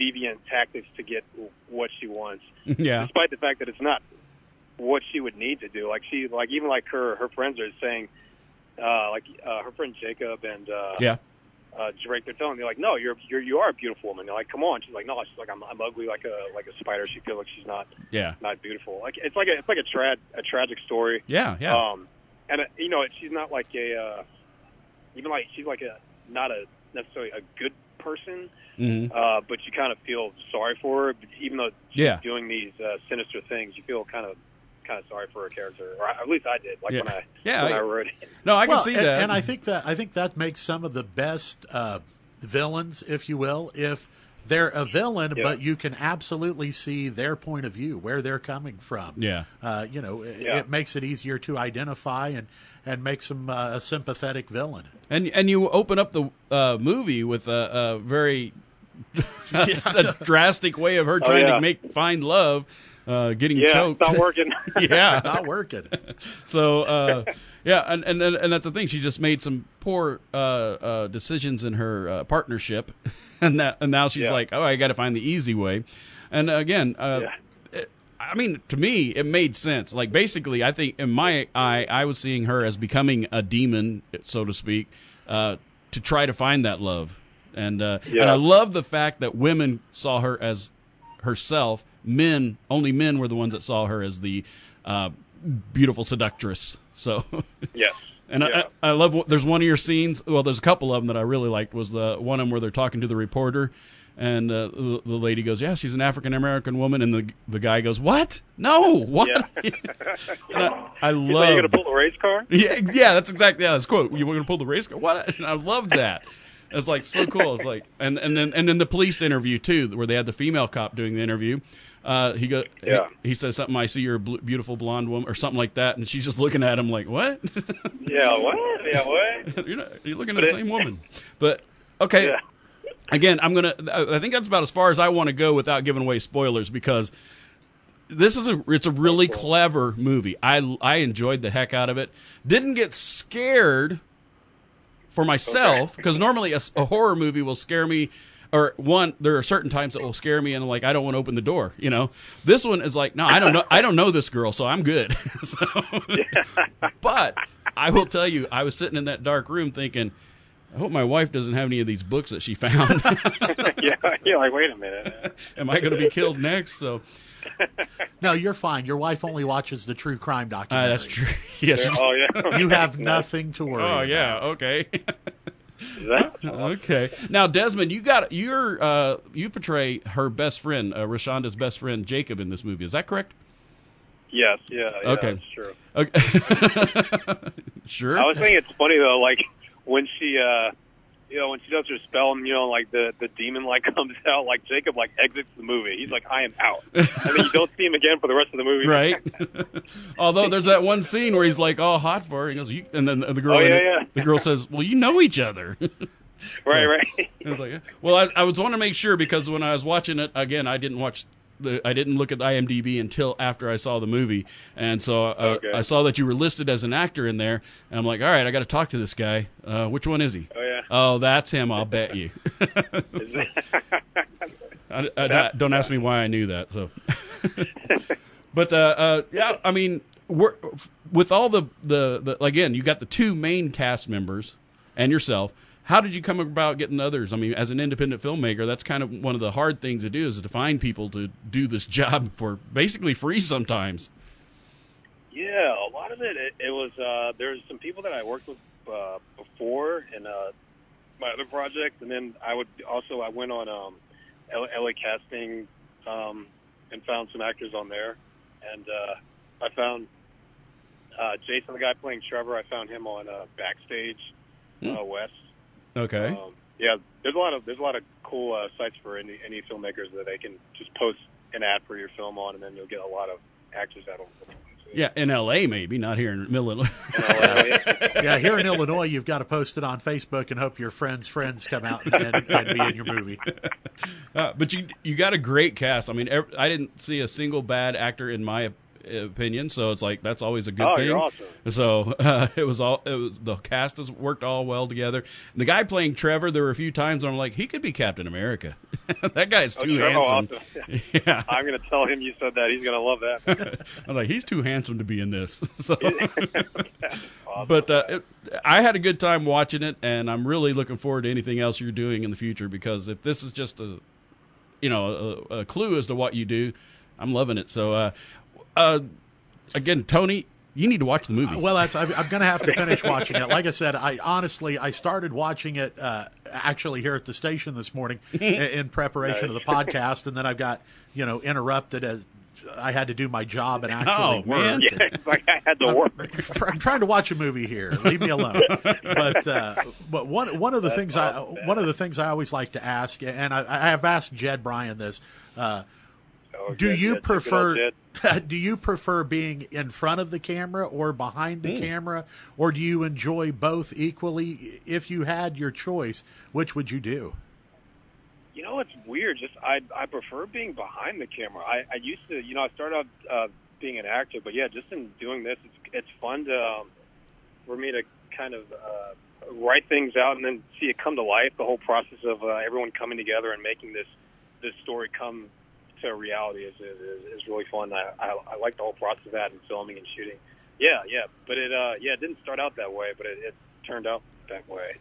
deviant tactics to get what she wants, yeah. despite the fact that it's not what she would need to do. Like she, like even like her, her friends are saying, uh, like uh, her friend Jacob and uh, Yeah. uh, Drake, they're telling me like, no, you're you're you are a beautiful woman. They're like, come on. She's like, no, she's like, I'm I'm ugly like a like a spider. She feels like she's not Yeah. not beautiful. Like it's like a it's like a trad a tragic story. Yeah. Yeah. Um, and uh, you know, she's not like a uh, even like she's like a not a necessarily a good person, hmm uh, but you kind of feel sorry for her, even though she's Yeah. doing these uh, sinister things. You feel kind of kind of sorry for her character, or at least I did. Like Yeah. when I Yeah, when I- I wrote it. No, I can well, see and, that. and I think that I think that makes some of the best uh, villains, if you will, if they're a villain, Yeah. but you can absolutely see their point of view, where they're coming from. Yeah. uh, you know, it, Yeah. it makes it easier to identify and and makes them uh, a sympathetic villain. And and you open up the uh, movie with a, a very a drastic way of her Oh, trying yeah. to make find love, uh, getting Yeah, choked. not working. yeah. Not working. So uh, Yeah, and, and and and that's the thing. She just made some poor uh, uh, decisions in her uh, partnership, and that and now she's Yeah. like, oh, I got to find the easy way. And again, uh, it- I mean, to me, it made sense. Like basically, I think in my eye, I was seeing her as becoming a demon, so to speak, uh, to try to find that love. And uh, and I love the fact that women saw her as herself. Men, only men were the ones that saw her as the uh, beautiful seductress. So. Yes. And Yeah. I, I love. There's one of your scenes. Well, there's a couple of them that I really liked. Was the one of them where they're talking to the reporter, and uh, the, the lady goes, "Yeah, she's an African American woman," and the the guy goes, "What? No, what?" And I, I love. you gonna pull the race car? yeah, yeah, that's exactly yeah. That's quote. You were gonna pull the race car? What? And I love that. It's like so cool. It's like and and then and then the police interview too, where they had the female cop doing the interview. Uh, he go. Yeah. He, says something. I see you're a beautiful blonde woman, or something like that, and she's just looking at him like, "What? Yeah, what? Yeah, what? you're not. You're looking But at the it- same woman." But okay. Yeah. Again, I'm gonna. I I think that's about as far as I want to go without giving away spoilers because this is a. It's a really clever movie. I I enjoyed the heck out of it. Didn't get scared for myself because normally a horror movie will scare me. Or one, there are certain times that will scare me, and I'm like I don't want to open the door. You know, this one is like, no, I don't know, I don't know this girl, so I'm good. so, but I will tell you, I was sitting in that dark room thinking, I hope my wife doesn't have any of these books that she found. yeah, yeah. Like, wait a minute. Am I going to be killed next? So No, you're fine. Your wife only watches the true crime uh, documentaries. that's true. yes. Oh yeah. You have nothing to worry. Oh about. yeah. Okay. Okay. Now, Desmon, you got you're uh, you portray her best friend, uh, Rashonda's best friend, Jacob, in this movie. Is that correct? Yes. Yeah. yeah Okay. That's true. Okay. sure. I was thinking it's funny though, like when she, uh you know, when she does her spell, and you know, like the the demon like comes out, like Jacob like exits the movie. He's like, I am out, and then you don't see him again for the rest of the movie. right. Although there's that one scene where he's like all hot for he goes, you, and then the girl, Oh, yeah, yeah. the girl says, "Well, you know each other." right, right. I was like, well, I, I was wanting to make sure because when I was watching it again, I didn't watch the, I didn't look at IMDb until after I saw the movie, and so uh, Okay. I saw that you were listed as an actor in there, and I'm like, all right, I got to talk to this guy. Uh, which one is he? Oh yeah. Oh, that's him. I'll bet you. I, I- don't ask me why I knew that. So, but uh, uh, yeah, I mean, we're, with all the, the the again, you got the two main cast members and yourself. How did you come about getting others? I mean, as an independent filmmaker, that's kind of one of the hard things to do is to find people to do this job for basically free sometimes. Yeah, a lot of it. It, it was uh, there's some people that I worked with uh, before in uh, my other project, and then I would also I went on um, LA casting um, and found some actors on there, and uh, I found uh, Jason, the guy playing Trevor. I found him on uh, Backstage uh, West. Okay. Um, yeah, there's a lot of there's a lot of cool uh, sites for any any filmmakers that they can just post an ad for your film on, and then you'll get a lot of actors that will. Yeah, in L.A. maybe not here in Illinois. yeah, here in Illinois, you've got to post it on Facebook and hope your friends' friends come out and, and, and be in your movie. Uh, but you you got a great cast. I mean, ev I didn't see a single bad actor in my op- opinion, so it's like that's always a good Oh, thing. you're awesome. So uh, it was all it was the cast has worked all well together. The guy playing Trevor, there were a few times I'm like, he could be Captain America. that guy's Oh, too Trevor, handsome. awesome. Yeah. I'm going to tell him you said that. He's going to love that. I was like, he's too handsome to be in this. So, but uh, it, I had a good time watching it, and I'm really looking forward to anything else you're doing in the future. Because if this is just a, you know, a, a clue as to what you do, I'm loving it. So, uh, uh, again, Tony, you need to watch the movie. Well, that's I'm, I'm going to have to finish watching it. Like I said, I honestly I started watching it uh, actually here at the station this morning in, preparation of the podcast, and then I've got you know interrupted as I had to do my job and actually Oh, work. man. yeah, like I had to work. I'm trying to watch a movie here. Leave me alone. But uh, but one one of the things I one of the things I always like to ask, and I, I have asked Jed Bryan this. Uh, Oh, do good, you good prefer Jed. do you prefer being in front of the camera or behind the camera or do you enjoy both equally if you had your choice which would you do You know, it's weird. Just I I prefer being behind the camera. I, I used to, you know, I started out uh, being an actor, but yeah, just in doing this, it's it's fun to um, for me to kind of uh, write things out and then see it come to life. The whole process of uh, everyone coming together and making this this story come to reality is is, is really fun. I, I I like the whole process of that and filming and shooting. Yeah, yeah, but it uh yeah it didn't start out that way, but it, it turned out that way.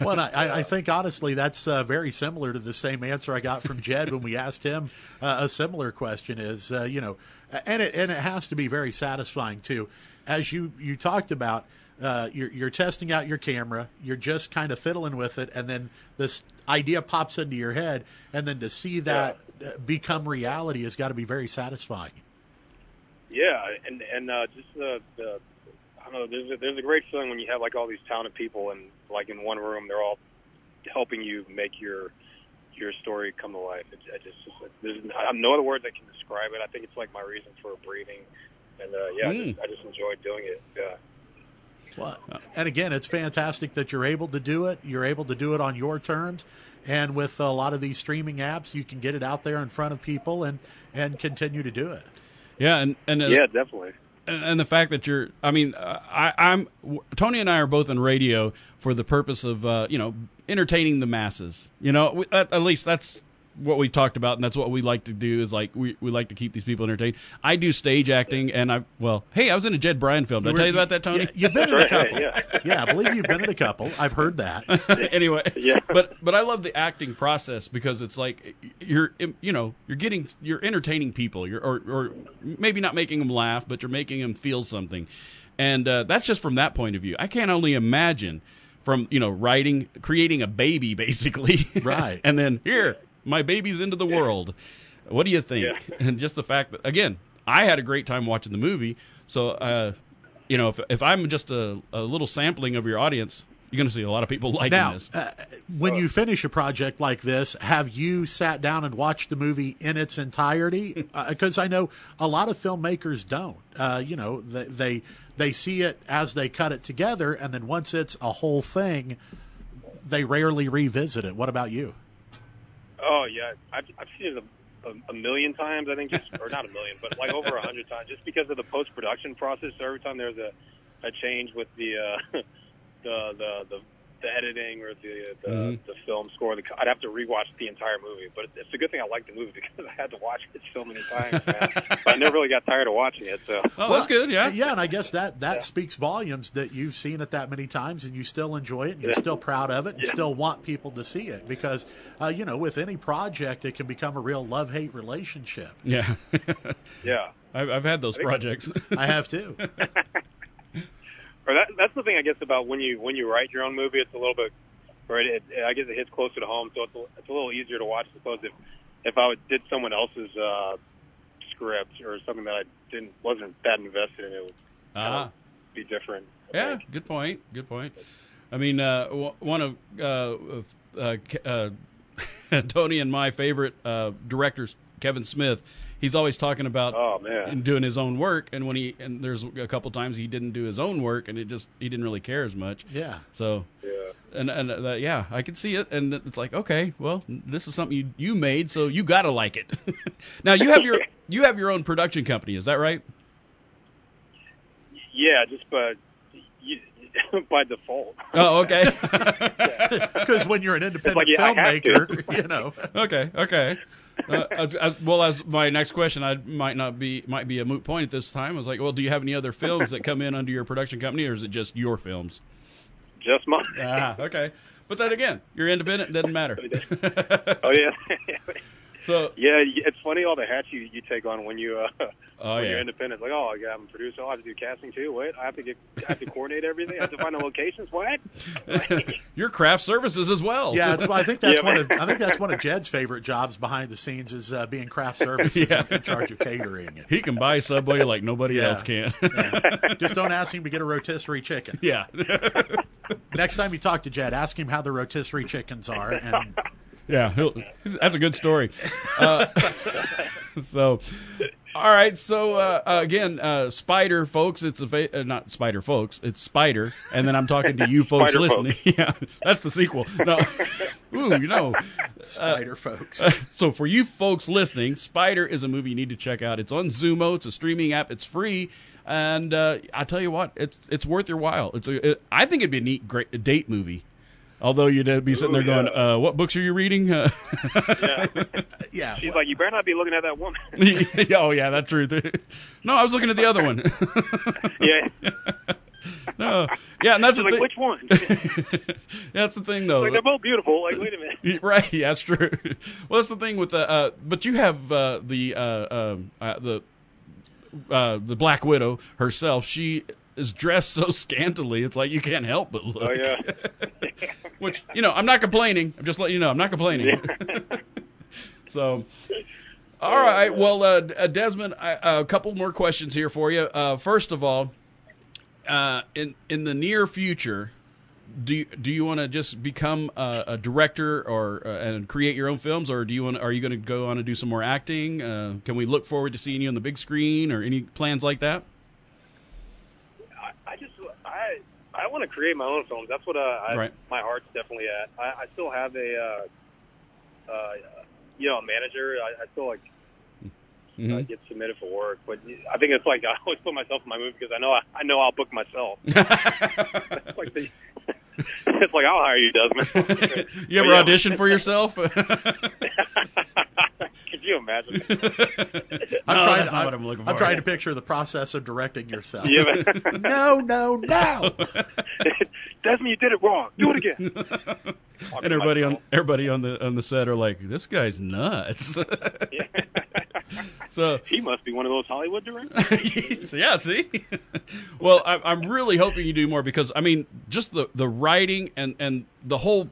well, I, I think honestly that's uh, very similar to the same answer I got from Jed when we asked him uh, a similar question. Is uh, you know, and it and it has to be very satisfying too, as you you talked about. Uh, you're, you're testing out your camera. You're just kind of fiddling with it, and then this idea pops into your head, and then to see that become reality has got to be very satisfying. Yeah, and and uh, just the, the I don't know. There's a, there's a great feeling when you have like all these talented people and like in one room, they're all helping you make your your story come to life. It, I just there's no other words that can describe it. I think it's like my reason for breathing, and uh, yeah, mm. I, just, I just enjoyed doing it. Yeah. Well, and again, it's fantastic that you're able to do it. You're able to do it on your terms, and with a lot of these streaming apps, you can get it out there in front of people and and continue to do it. Yeah, and and uh, yeah, definitely. And, and, the fact that you're, I mean, uh, I, I'm Tony and I are both in radio for the purpose of uh, you know entertaining the masses. You know, we, at, at least that's what we talked about, and that's what we like to do. Is like we, we like to keep these people entertained. I do stage acting, and I well, hey, I was in a Jed Bryan film. Did I tell you about that, Tony? Yeah, you've been in a couple. yeah. yeah, I believe you've been in a couple. I've heard that. anyway, yeah. But but I love the acting process because it's like you're you know you're getting you're entertaining people. You're or or maybe not making them laugh, but you're making them feel something, and uh, that's just from that point of view. I can't only imagine from you know writing creating a baby basically right and then here my baby's into the world. What do you think? Yeah. And just the fact that again, I had a great time watching the movie. So, uh, you know, if if I'm just a, a little sampling of your audience, you're going to see a lot of people liking now, this. Uh, when you finish a project like this, have you sat down and watched the movie in its entirety? Because uh, I know a lot of filmmakers don't. Uh, you know, they, they they see it as they cut it together, and then once it's a whole thing, they rarely revisit it. What about you? Oh yeah, I've, I've seen it a, a, a million times. I think, just or not a million, but like over a hundred times, just because of the post production process. So every time there's a a change with the uh, the the the the editing or the the, mm-hmm. the film score. The, I'd have to rewatch the entire movie, but it's a good thing I like the movie because I had to watch it so many times. Man. I never really got tired of watching it. So, oh, well, that's good. Yeah, yeah, and I guess that that yeah. speaks volumes that you've seen it that many times and you still enjoy it. and You're yeah. still proud of it and yeah. still want people to see it because uh, you know with any project it can become a real love hate relationship. Yeah, yeah. I've, I've had those projects. I have too or that that's the thing I guess about when you when you write your own movie, it's a little bit, or it, it, I guess it hits closer to home, so it's a, it's a little easier to watch. I suppose if if I did someone else's uh, script or something that I didn't wasn't that invested in, it would uh-huh. be different. Yeah, good point. Good point. I mean, uh, one of uh, uh, uh Tony and my favorite uh, directors, Kevin Smith he's always talking about oh man. doing his own work and when he and there's a couple times he didn't do his own work and it just he didn't really care as much. Yeah. So yeah. and and uh, yeah i can see it and it's like okay well this is something you you made so you gotta like it. Now you have your you have your own production company is that right? Yeah just but by default. Oh, okay. Because when you're an independent like, yeah, filmmaker, you know. Okay, okay uh, as, as, well as my next question, I might not be might be a moot point at this time. I was like, well, do you have any other films that come in under your production company, or is it just your films? Just mine. ah, okay. But then again, you're independent. Doesn't matter. oh yeah. so yeah, it's funny all the hats you, you take on when you uh, Oh, when yeah. you're independent, like, oh, I I'm a producer. Oh, I have to do casting too. Wait, I have to get, I have to coordinate everything. I have to find the locations. What? Your craft services as well. Yeah, that's, I think that's yeah, one of I think that's one of Jed's favorite jobs behind the scenes is uh, being craft services yeah. in charge of catering. He can buy Subway like nobody yeah. else can. Just don't ask him to get a rotisserie chicken. Yeah. Next time you talk to Jed, ask him how the rotisserie chickens are. And yeah, that's a good story. Uh, so, all right. So uh, uh, again, uh, Spider, folks. It's a fa- uh, not Spider, folks. It's Spider, and then I'm talking to you folks listening. Folks. yeah, that's the sequel. No, Ooh, you know. Spider folks. so for you folks listening, Spider is a movie you need to check out. It's on Xumo. It's a streaming app. It's free, and uh, I tell you what, it's it's worth your while. It's a. It, I think it'd be a neat, great a date movie. Although you'd be sitting Ooh, there going, yeah. uh, "What books are you reading?" Uh, Yeah. yeah. She's like, you better not be looking at that woman. oh yeah, that's true. no, I was looking at the other one. yeah. no, yeah, and that's like, thing. which one? That's the thing, though. like, they're both beautiful. Like, wait a minute. right, yeah, that's true. Well, that's the thing with the. Uh, but you have uh, the uh, um, uh, the uh, the Black Widow herself. She is dressed so scantily. It's like you can't help but look. Oh yeah. Which you know, I'm not complaining. I'm just letting you know, I'm not complaining. so. All right. Well, uh, uh, Desmon, I, uh, a couple more questions here for you. Uh, first of all, uh, in in the near future, do you, do you want to just become a, a director or uh, and create your own films, or do you want are you going to go on and do some more acting? Uh, can we look forward to seeing you on the big screen, or any plans like that? I, I just I want to create my own films. That's what uh, I, Right. my heart's definitely at. I, I still have a uh, uh, you know a manager. I, I still like uh, Mhm. get submitted for work, but I think it's like I always put myself in my movie because I know I, I know I'll book myself. like the, it's like I'll hire you, Desmon. you ever yeah. audition for yourself? Could you imagine? I'm No, trying, that's not I'm, what I'm looking I'm trying to picture the process of directing yourself. Yeah, no, no, no. Desmon, you did it wrong. Do it again. and everybody on everybody on the on the set are like, "This guy's nuts." so He must be one of those Hollywood directors. yeah, see. well, I, I'm really hoping you do more because I mean, just the the writing and and the whole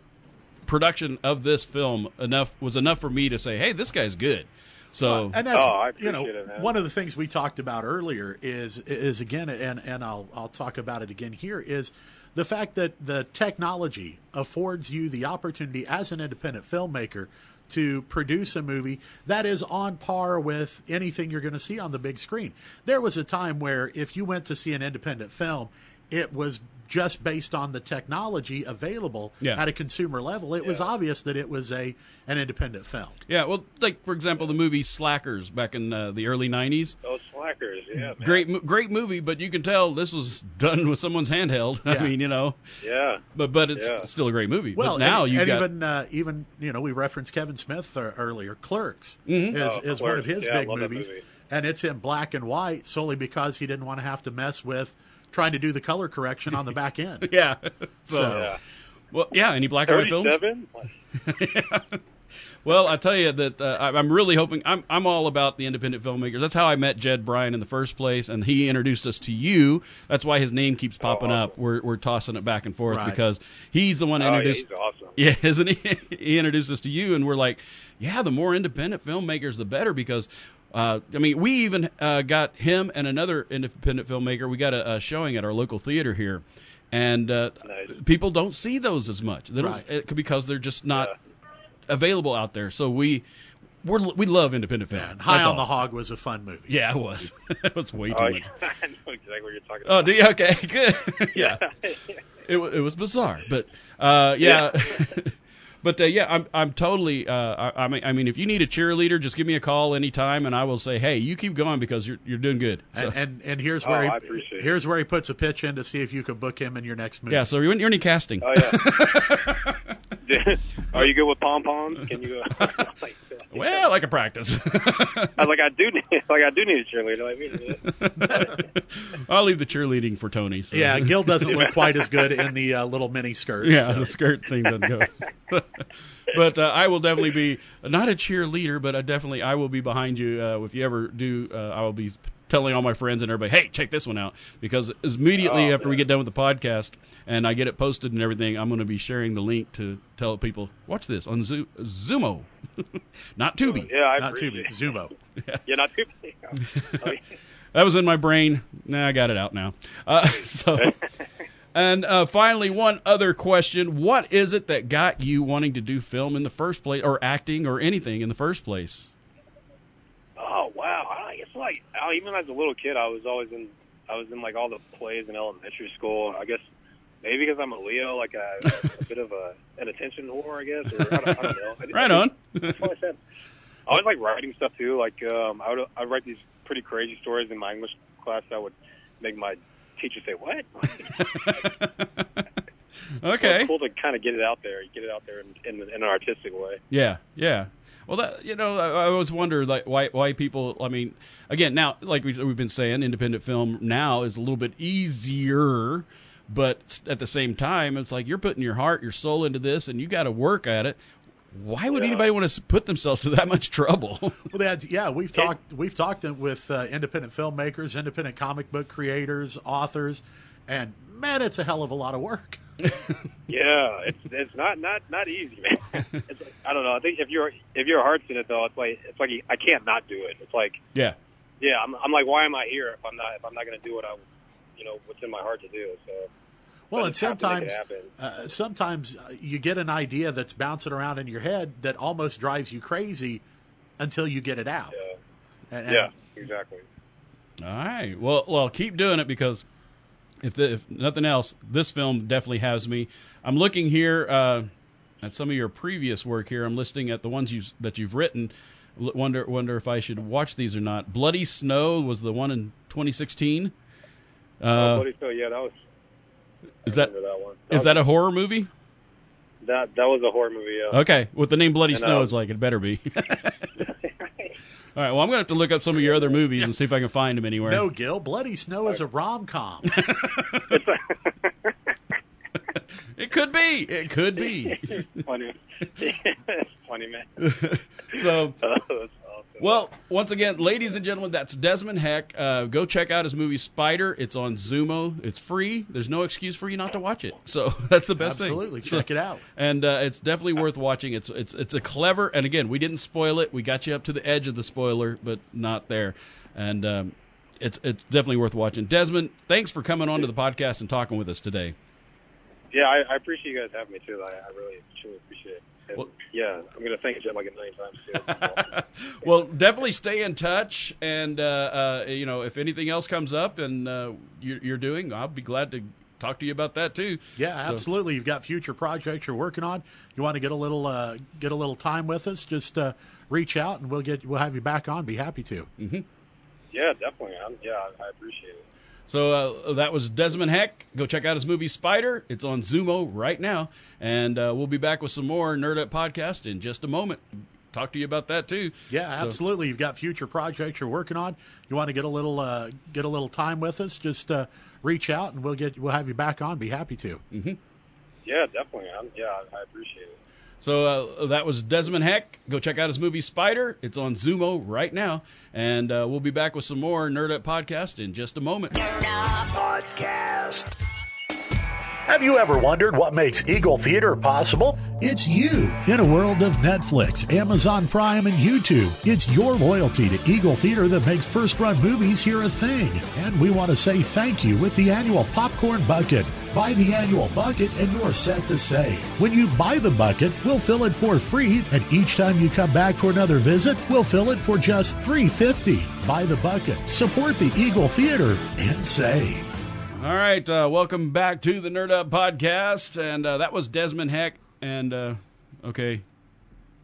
production of this film enough was enough for me to say, "Hey, this guy's good." So and that's Oh, you know it, one of the things we talked about earlier is is again and and I'll I'll talk about it again here is the fact that the technology affords you the opportunity as an independent filmmaker to produce a movie that is on par with anything you're going to see on the big screen. There was a time where if you went to see an independent film, it was just based on the technology available Yeah. at a consumer level. It was obvious that it was a an independent film. yeah, well, like for example, the movie Slackers back in uh, the early '90s. Oh, slackers, yeah, man. Great, great movie, but you can tell this was done with someone's handheld. I mean, you know, Yeah. but but it's Yeah. still a great movie. Well, but now you and got even uh, even you know we referenced Kevin Smith uh, earlier. Clerks Mhm. is, Oh, is one of his Yeah, big movies, movie. and it's in black and white solely because he didn't want to have to mess with trying to do the color correction on the back end. yeah. So, So- Yeah. well, yeah. Any black and white films? Thirty-seven. Well, I tell you that uh, I- I'm really hoping. I'm I'm all about the independent filmmakers. That's how I met Jed Bryan in the first place, and he introduced us to you. That's why his name keeps popping up. We're we're tossing it back and forth Right. because he's the one that Oh, yeah, introduced. he's awesome. Yeah, isn't he? he introduced us to you, and we're like, yeah, the more independent filmmakers, the better. Because, uh, I mean, we even uh, got him and another independent filmmaker. We got a, a showing at our local theater here, and uh, Nice. people don't see those as much. They don't, Right. it- because they're just not Yeah. available out there. So we we're, we love independent film. And High That's on the. Hog was a fun movie. Yeah, it was. it was way too Oh, much. yeah. I know exactly what you're talking Oh, about. do you? Okay, good. yeah. it, it was bizarre, but uh, yeah. But uh, yeah, I'm I'm totally. Uh, I, I mean, I mean, if you need a cheerleader, just give me a call anytime, and I will say, hey, you keep going because you're you're doing good. So, And, and and here's Oh, where I he, here's where he puts a pitch in to see if you can book him in your next movie. yeah, so you're, you're any casting. Oh yeah. Are you good with pom poms? Can you? Uh, like, well, I can practice. I was like, I do need, like, I do need a cheerleader. Like, wait. I'll leave the cheerleading for Tony. So. Yeah, Gil doesn't look quite as good in the uh, little mini skirt. Yeah, so. the skirt thing doesn't go. but uh, I will definitely be not a cheerleader, but I definitely I will be behind you uh, if you ever do. Uh, I will be telling all my friends and everybody, hey, check this one out because immediately Oh, after we get done with the podcast and I get it posted and everything, I'm going to be sharing the link to tell people watch this on Zo- Xumo, not Tubi. Yeah, I Not appreciate Tubi, Xumo. Yeah, not too. Oh. That was in my brain. Nah, I got it out now. Uh, so, and uh, finally, one other question: What is it that got you wanting to do film in the first place, or acting, or anything in the first place? Oh wow! I guess like even as a little kid, I was always in. I was in like all the plays in elementary school. I guess maybe because I'm a Leo, like a, a bit of a an attention whore, I guess. Or I don't, I don't know. I, Right on. That's what I said. I always like writing stuff too. Like um, I would I would write these pretty crazy stories in my English class that would make my teacher say, "What?" Okay. It's cool to kind of get it out there, get it out there in, in, in an artistic way. Yeah, yeah. Well, that you know, I, I always wonder like why why people. I mean, again, now like we, we've been saying, independent film now is a little bit easier, but at the same time, it's like you're putting your heart, your soul into this, and you got to work at it. Why would Yeah. anybody want to put themselves to that much trouble? Well, that's yeah. We've talked we've talked with uh, independent filmmakers, independent comic book creators, authors, and man, it's a hell of a lot of work. Yeah, it's it's not not not easy, man. It's like, I don't know. I think if your if your heart's in it though, it's like it's like I can't not do it. It's like yeah, yeah, I'm I'm like why am I here if I'm not if I'm not going to do what I you know what's in my heart to do? So Well, I and just have to make sometimes uh, sometimes uh, you get an idea that's bouncing around in your head that almost drives you crazy until you get it out. Yeah. And- and- yeah, exactly. All right. Well, well, keep doing it because if the, if nothing else, this film definitely has me. I'm looking here uh, at some of your previous work here. I'm listing at the ones you that you've written. L- Wonder wonder if I should watch these or not. Bloody Snow was the one in 2016. Uh, oh, Bloody Snow, yeah, that was is I that that one. is was- that a horror movie? that that was a horror movie? Yeah. Okay, with the name Bloody And, Snow, uh, it's like it better be. All right. Well, I'm gonna have to look up some of your other movies and see if I can find them anywhere. No, Gil, Bloody Snow is a rom com. It could be. It could be. funny, funny man. so. Oh, that's awesome. Well, once again, ladies and gentlemen, that's Desmon Heck. Uh, go check out his movie Spider. It's on Xumo. It's free. There's no excuse for you not to watch it. So that's the best Absolutely, thing. Absolutely, check it out. And uh, it's definitely worth watching. It's it's it's a clever. And again, we didn't spoil it. We got you up to the edge of the spoiler, but not there. And um, it's it's definitely worth watching. Desmon, thanks for coming on to the podcast and talking with us today. Yeah, I, I appreciate you guys having me too. I, I really, truly appreciate it. And, Well- yeah, I'm gonna thank you like a million times too. well, definitely stay in touch, and uh, uh, you know if anything else comes up and uh, you're, you're doing, I'll be glad to talk to you about that too. Yeah, So- absolutely. You've got future projects you're working on. You want to get a little uh, get a little time with us? Just uh, reach out, and we'll get we'll have you back on. Be happy to. yeah, definitely. I'm, yeah, I appreciate it. So uh, that was Desmon Heck. Go check out his movie Spider. It's on Xumo right now, and uh, we'll be back with some more Nerd Up podcast in just a moment. Talk to you about that too. Yeah, So- absolutely. You've got future projects you're working on. You want to get a little uh, get a little time with us? Just uh, reach out, and we'll get we'll have you back on. Be happy to. Yeah, definitely. I'm, yeah, I appreciate it. So uh, that was Desmon Heck. Go check out his movie Spider. It's on Xumo right now, and uh, we'll be back with some more Nerd Up podcast in just a moment. Podcast. Have you ever wondered what makes Eagle Theater possible? It's you. In a world of Netflix, Amazon Prime, and YouTube, it's your loyalty to Eagle Theater that makes first run movies here a thing. And we want to say thank you with the annual Popcorn Bucket. Buy the annual bucket and you're set to save. When you buy the bucket, we'll fill it for free, and each time you come back for another visit, we'll fill it for just $3.50. Buy the bucket, support the Eagle Theater, and save. All right, uh, welcome back to the Nerd Up podcast, and uh, that was Desmon Heck. And uh, okay,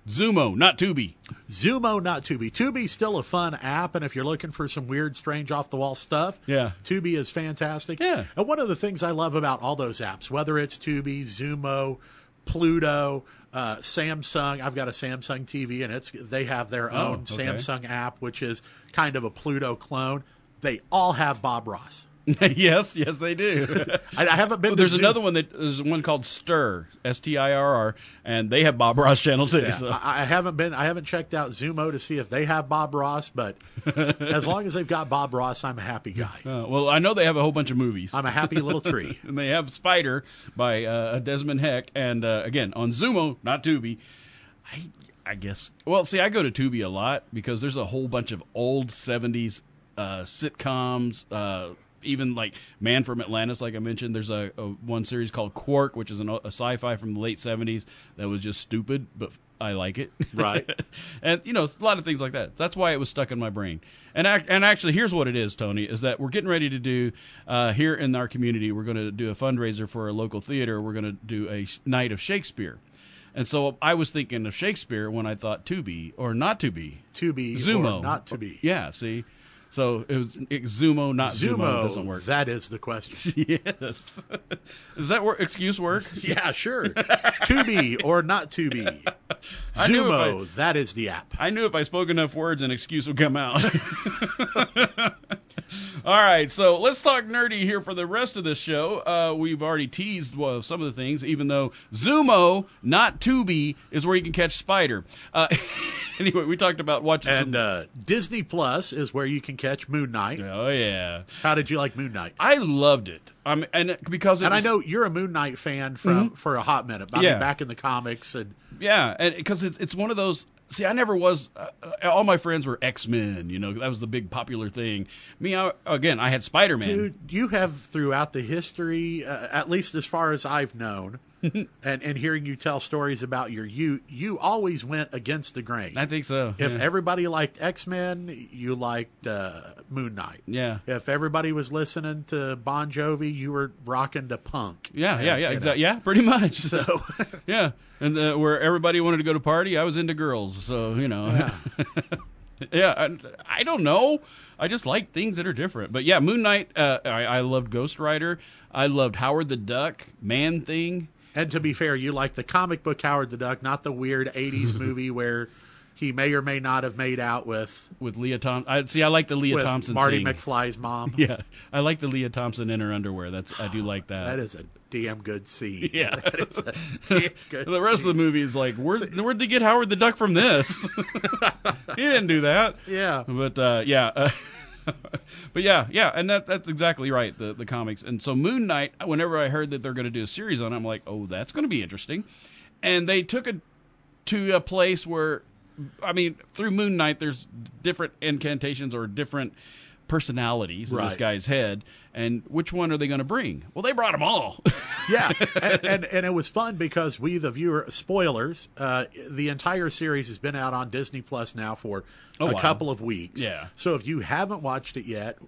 Xumo, not Tubi. Xumo, not Tubi. Tubi's still a fun app, and if you're looking for some weird, strange, off the wall stuff, Yeah. Tubi is fantastic. Yeah. And one of the things I love about all those apps, whether it's Tubi, Xumo, Pluto, uh, Samsung, I've got a Samsung TV, and it's they have their Oh, own okay. Samsung app, which is kind of a Pluto clone. They all have Bob Ross. yes, yes, they do. I, I haven't been. Well, there's Zoom- another one that there's one called Stir, S T I R R, and they have Bob Ross channel too. Yeah, so. I, I haven't been. I haven't checked out Xumo to see if they have Bob Ross, but as long as they've got Bob Ross, I'm a happy guy. Uh, well, I know they have a whole bunch of movies. I'm a happy little tree. and they have Spider by uh, Desmon Heck, and uh, again on Xumo, not Tubi. I I guess. Well, see, I go to Tubi a lot because there's a whole bunch of old '70s uh, sitcoms. Uh, even like Man from Atlantis, like I mentioned, there's a, a one series called Quark, which is an, a sci-fi from the late '70s that was just stupid but I like it. Right. and you know, a lot of things like that. That's why it was stuck in my brain. And and actually, here's what it is, Tony, is that we're getting ready to do uh, here in our community. We're going to do a fundraiser for a local theater. We're going to do a sh- night of Shakespeare. And so I was thinking of Shakespeare when I thought to be or not to be. To be Xumo. or not to be. Yeah, see? So it was it, Xumo, not Xumo. Xumo doesn't work. That is the question. yes. Does that work? Excuse work? yeah, sure. to be or not to be. I knew Xumo, that is the app. I knew if I spoke enough words, an excuse would come out. All right, so let's talk nerdy here for the rest of this show. Uh, we've already teased well, some of the things, even though Xumo, not Tubi, is where you can catch Spider. Uh, anyway, we talked about watching And some. uh, Disney Plus is where you can catch Moon Knight. oh yeah, How did you like Moon Knight? I loved it. Um, and because it And I know you're a Moon Knight fan from for a hot minute. I Yeah. mean, back in the comics and Yeah, and because it's it's one of those. See, I never was. Uh, uh, all my friends were X Men. You know, that was the big popular thing. Me, I, again, I had Spider Man. dude, you have throughout the history, uh, at least as far as I've known, and and hearing you tell stories about your you you always went against the grain. I think so. If yeah. everybody liked X Men, you liked uh, Moon Knight. Yeah. If everybody was listening to Bon Jovi, you were rocking to punk. Yeah, yeah, And, yeah, know, exactly. Yeah, pretty much. So yeah, and uh, where everybody wanted to go to party, I was into girls. So you know, yeah. and I don't know. I just like things that are different. But yeah, Moon Knight. Uh, I, I loved Ghost Rider. I loved Howard the Duck, Man Thing. And to be fair, you like the comic book Howard the Duck, not the weird '80s movie where he may or may not have made out with with Lea Thompson. I see. I like the Lea with Thompson. Marty scene. McFly's mom. Yeah, I like the Lea Thompson in her underwear. That's I do like that. That is a damn good scene. Yeah. That is a damn good the rest scene. of the movie is like, where where'd they get Howard the Duck from this? he didn't do that. Yeah. But uh, yeah. Uh, but yeah, yeah, and that that's exactly right. The the comics, and so Moon Knight. Whenever I heard that they're going to do a series on, it, I'm like, oh, that's going to be interesting. And they took it to a place where, I mean, through Moon Knight, there's different incantations or different personalities in this guy's head, and which one are they going to bring? Well, they brought them all. yeah, and, and and it was fun because we, the viewer, spoilers. Uh, the entire series has been out on Disney Plus now for A a couple of weeks. Yeah. So if you haven't watched it yet,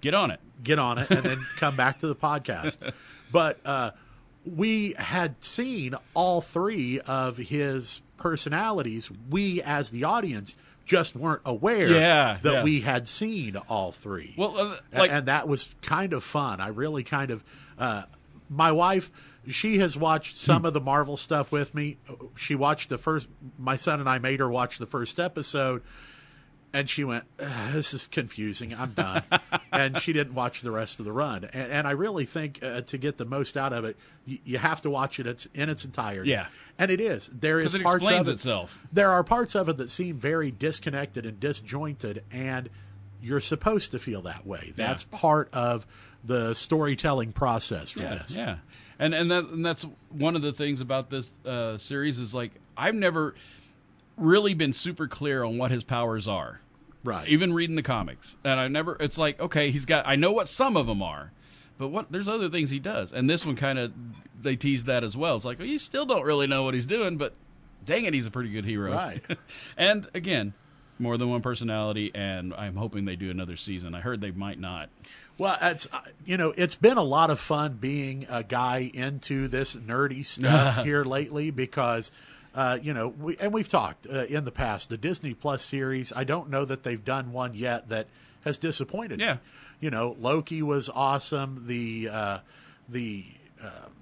Get on it. get on it and then come back to the podcast. But uh, we had seen all three of his personalities. We, as the audience, just weren't aware Yeah, that yeah. we had seen all three. Well, uh, like- and that was kind of fun. I really kind of. Uh, my wife, she has watched some of the Marvel stuff with me. She watched the first. My son and I made her watch the first episode, and she went, "This is confusing. I'm done." and she didn't watch the rest of the run. And, and I really think uh, to get the most out of it, you, you have to watch it it's, in its entirety. Yeah. and it is. There is it parts explains of it, itself. There are parts of it that seem very disconnected and disjointed, and you're supposed to feel that way. That's part of the storytelling process for yeah, this. Yeah, and and that and that's one of the things about this uh, series is like I've never really been super clear on what his powers are. Right. Even reading the comics, and I never. It's like okay, he's got. I know what some of them are, but what there's other things he does, and this one kind of they teased that as well. It's like well, you still don't really know what he's doing, but dang it, he's a pretty good hero. Right. and again. More than one personality, and I'm hoping they do another season. I heard they might not. Well, it's uh, you know it's been a lot of fun being a guy into this nerdy stuff here lately because uh, you know we and we've talked uh, in the past the Disney Plus series. I don't know that they've done one yet that has disappointed. me. You know Loki was awesome. The uh, the um,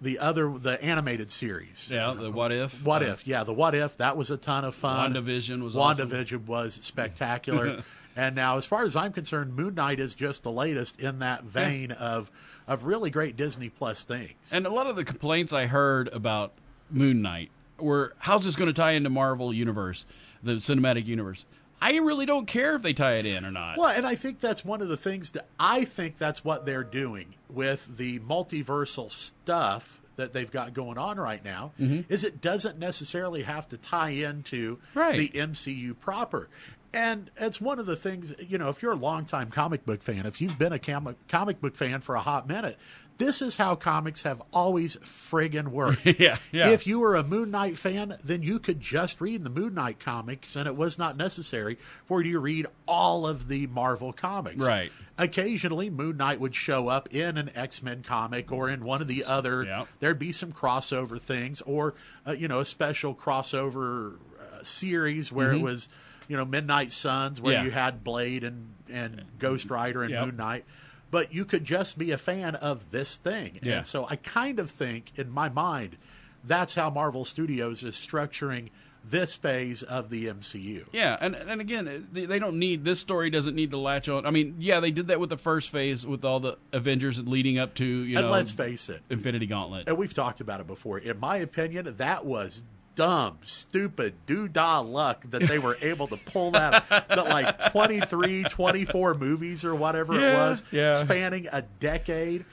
the other the animated series. Yeah, the what if? What if? Yeah, the what if that was a ton of fun. WandaVision was awesome. WandaVision was spectacular. and now, as far as I'm concerned, Moon Knight is just the latest in that vein of of really great Disney Plus things. And a lot of the complaints I heard about Moon Knight were, how's this going to tie into Marvel Universe, the cinematic universe? I really don't care if they tie it in or not. Well, and I think that's one of the things that I think that's what they're doing with the multiversal stuff that they've got going on right now Mhm. is it doesn't necessarily have to tie into Right. the MCU proper. And it's one of the things, you know, if you're a longtime comic book fan, if you've been a comic comic book fan for a hot minute, this is how comics have always friggin' worked. Yeah, yeah. If you were a Moon Knight fan, then you could just read the Moon Knight comics, and it was not necessary for you to read all of the Marvel comics. Right. Occasionally, Moon Knight would show up in an X Men comic or in one of the other. Yep. There'd be some crossover things, or uh, you know, a special crossover uh, series where it was, you know, Midnight Suns, where. Yeah. you had Blade and and Ghost Rider and Yep. Moon Knight. But you could just be a fan of this thing. Yeah. And so I kind of think, in my mind, that's how Marvel Studios is structuring this phase of the MCU. Yeah, and and again, uh, they, they don't need this story doesn't need to latch on. I mean, yeah, they did that with the first phase with all the Avengers leading up to you And know. let's face it, Infinity Gauntlet. and we've talked about it before. In my opinion, that was dumb, stupid, doo-dah luck that they were able to pull that, that like 23, 24 movies or whatever it was, yeah. spanning a decade.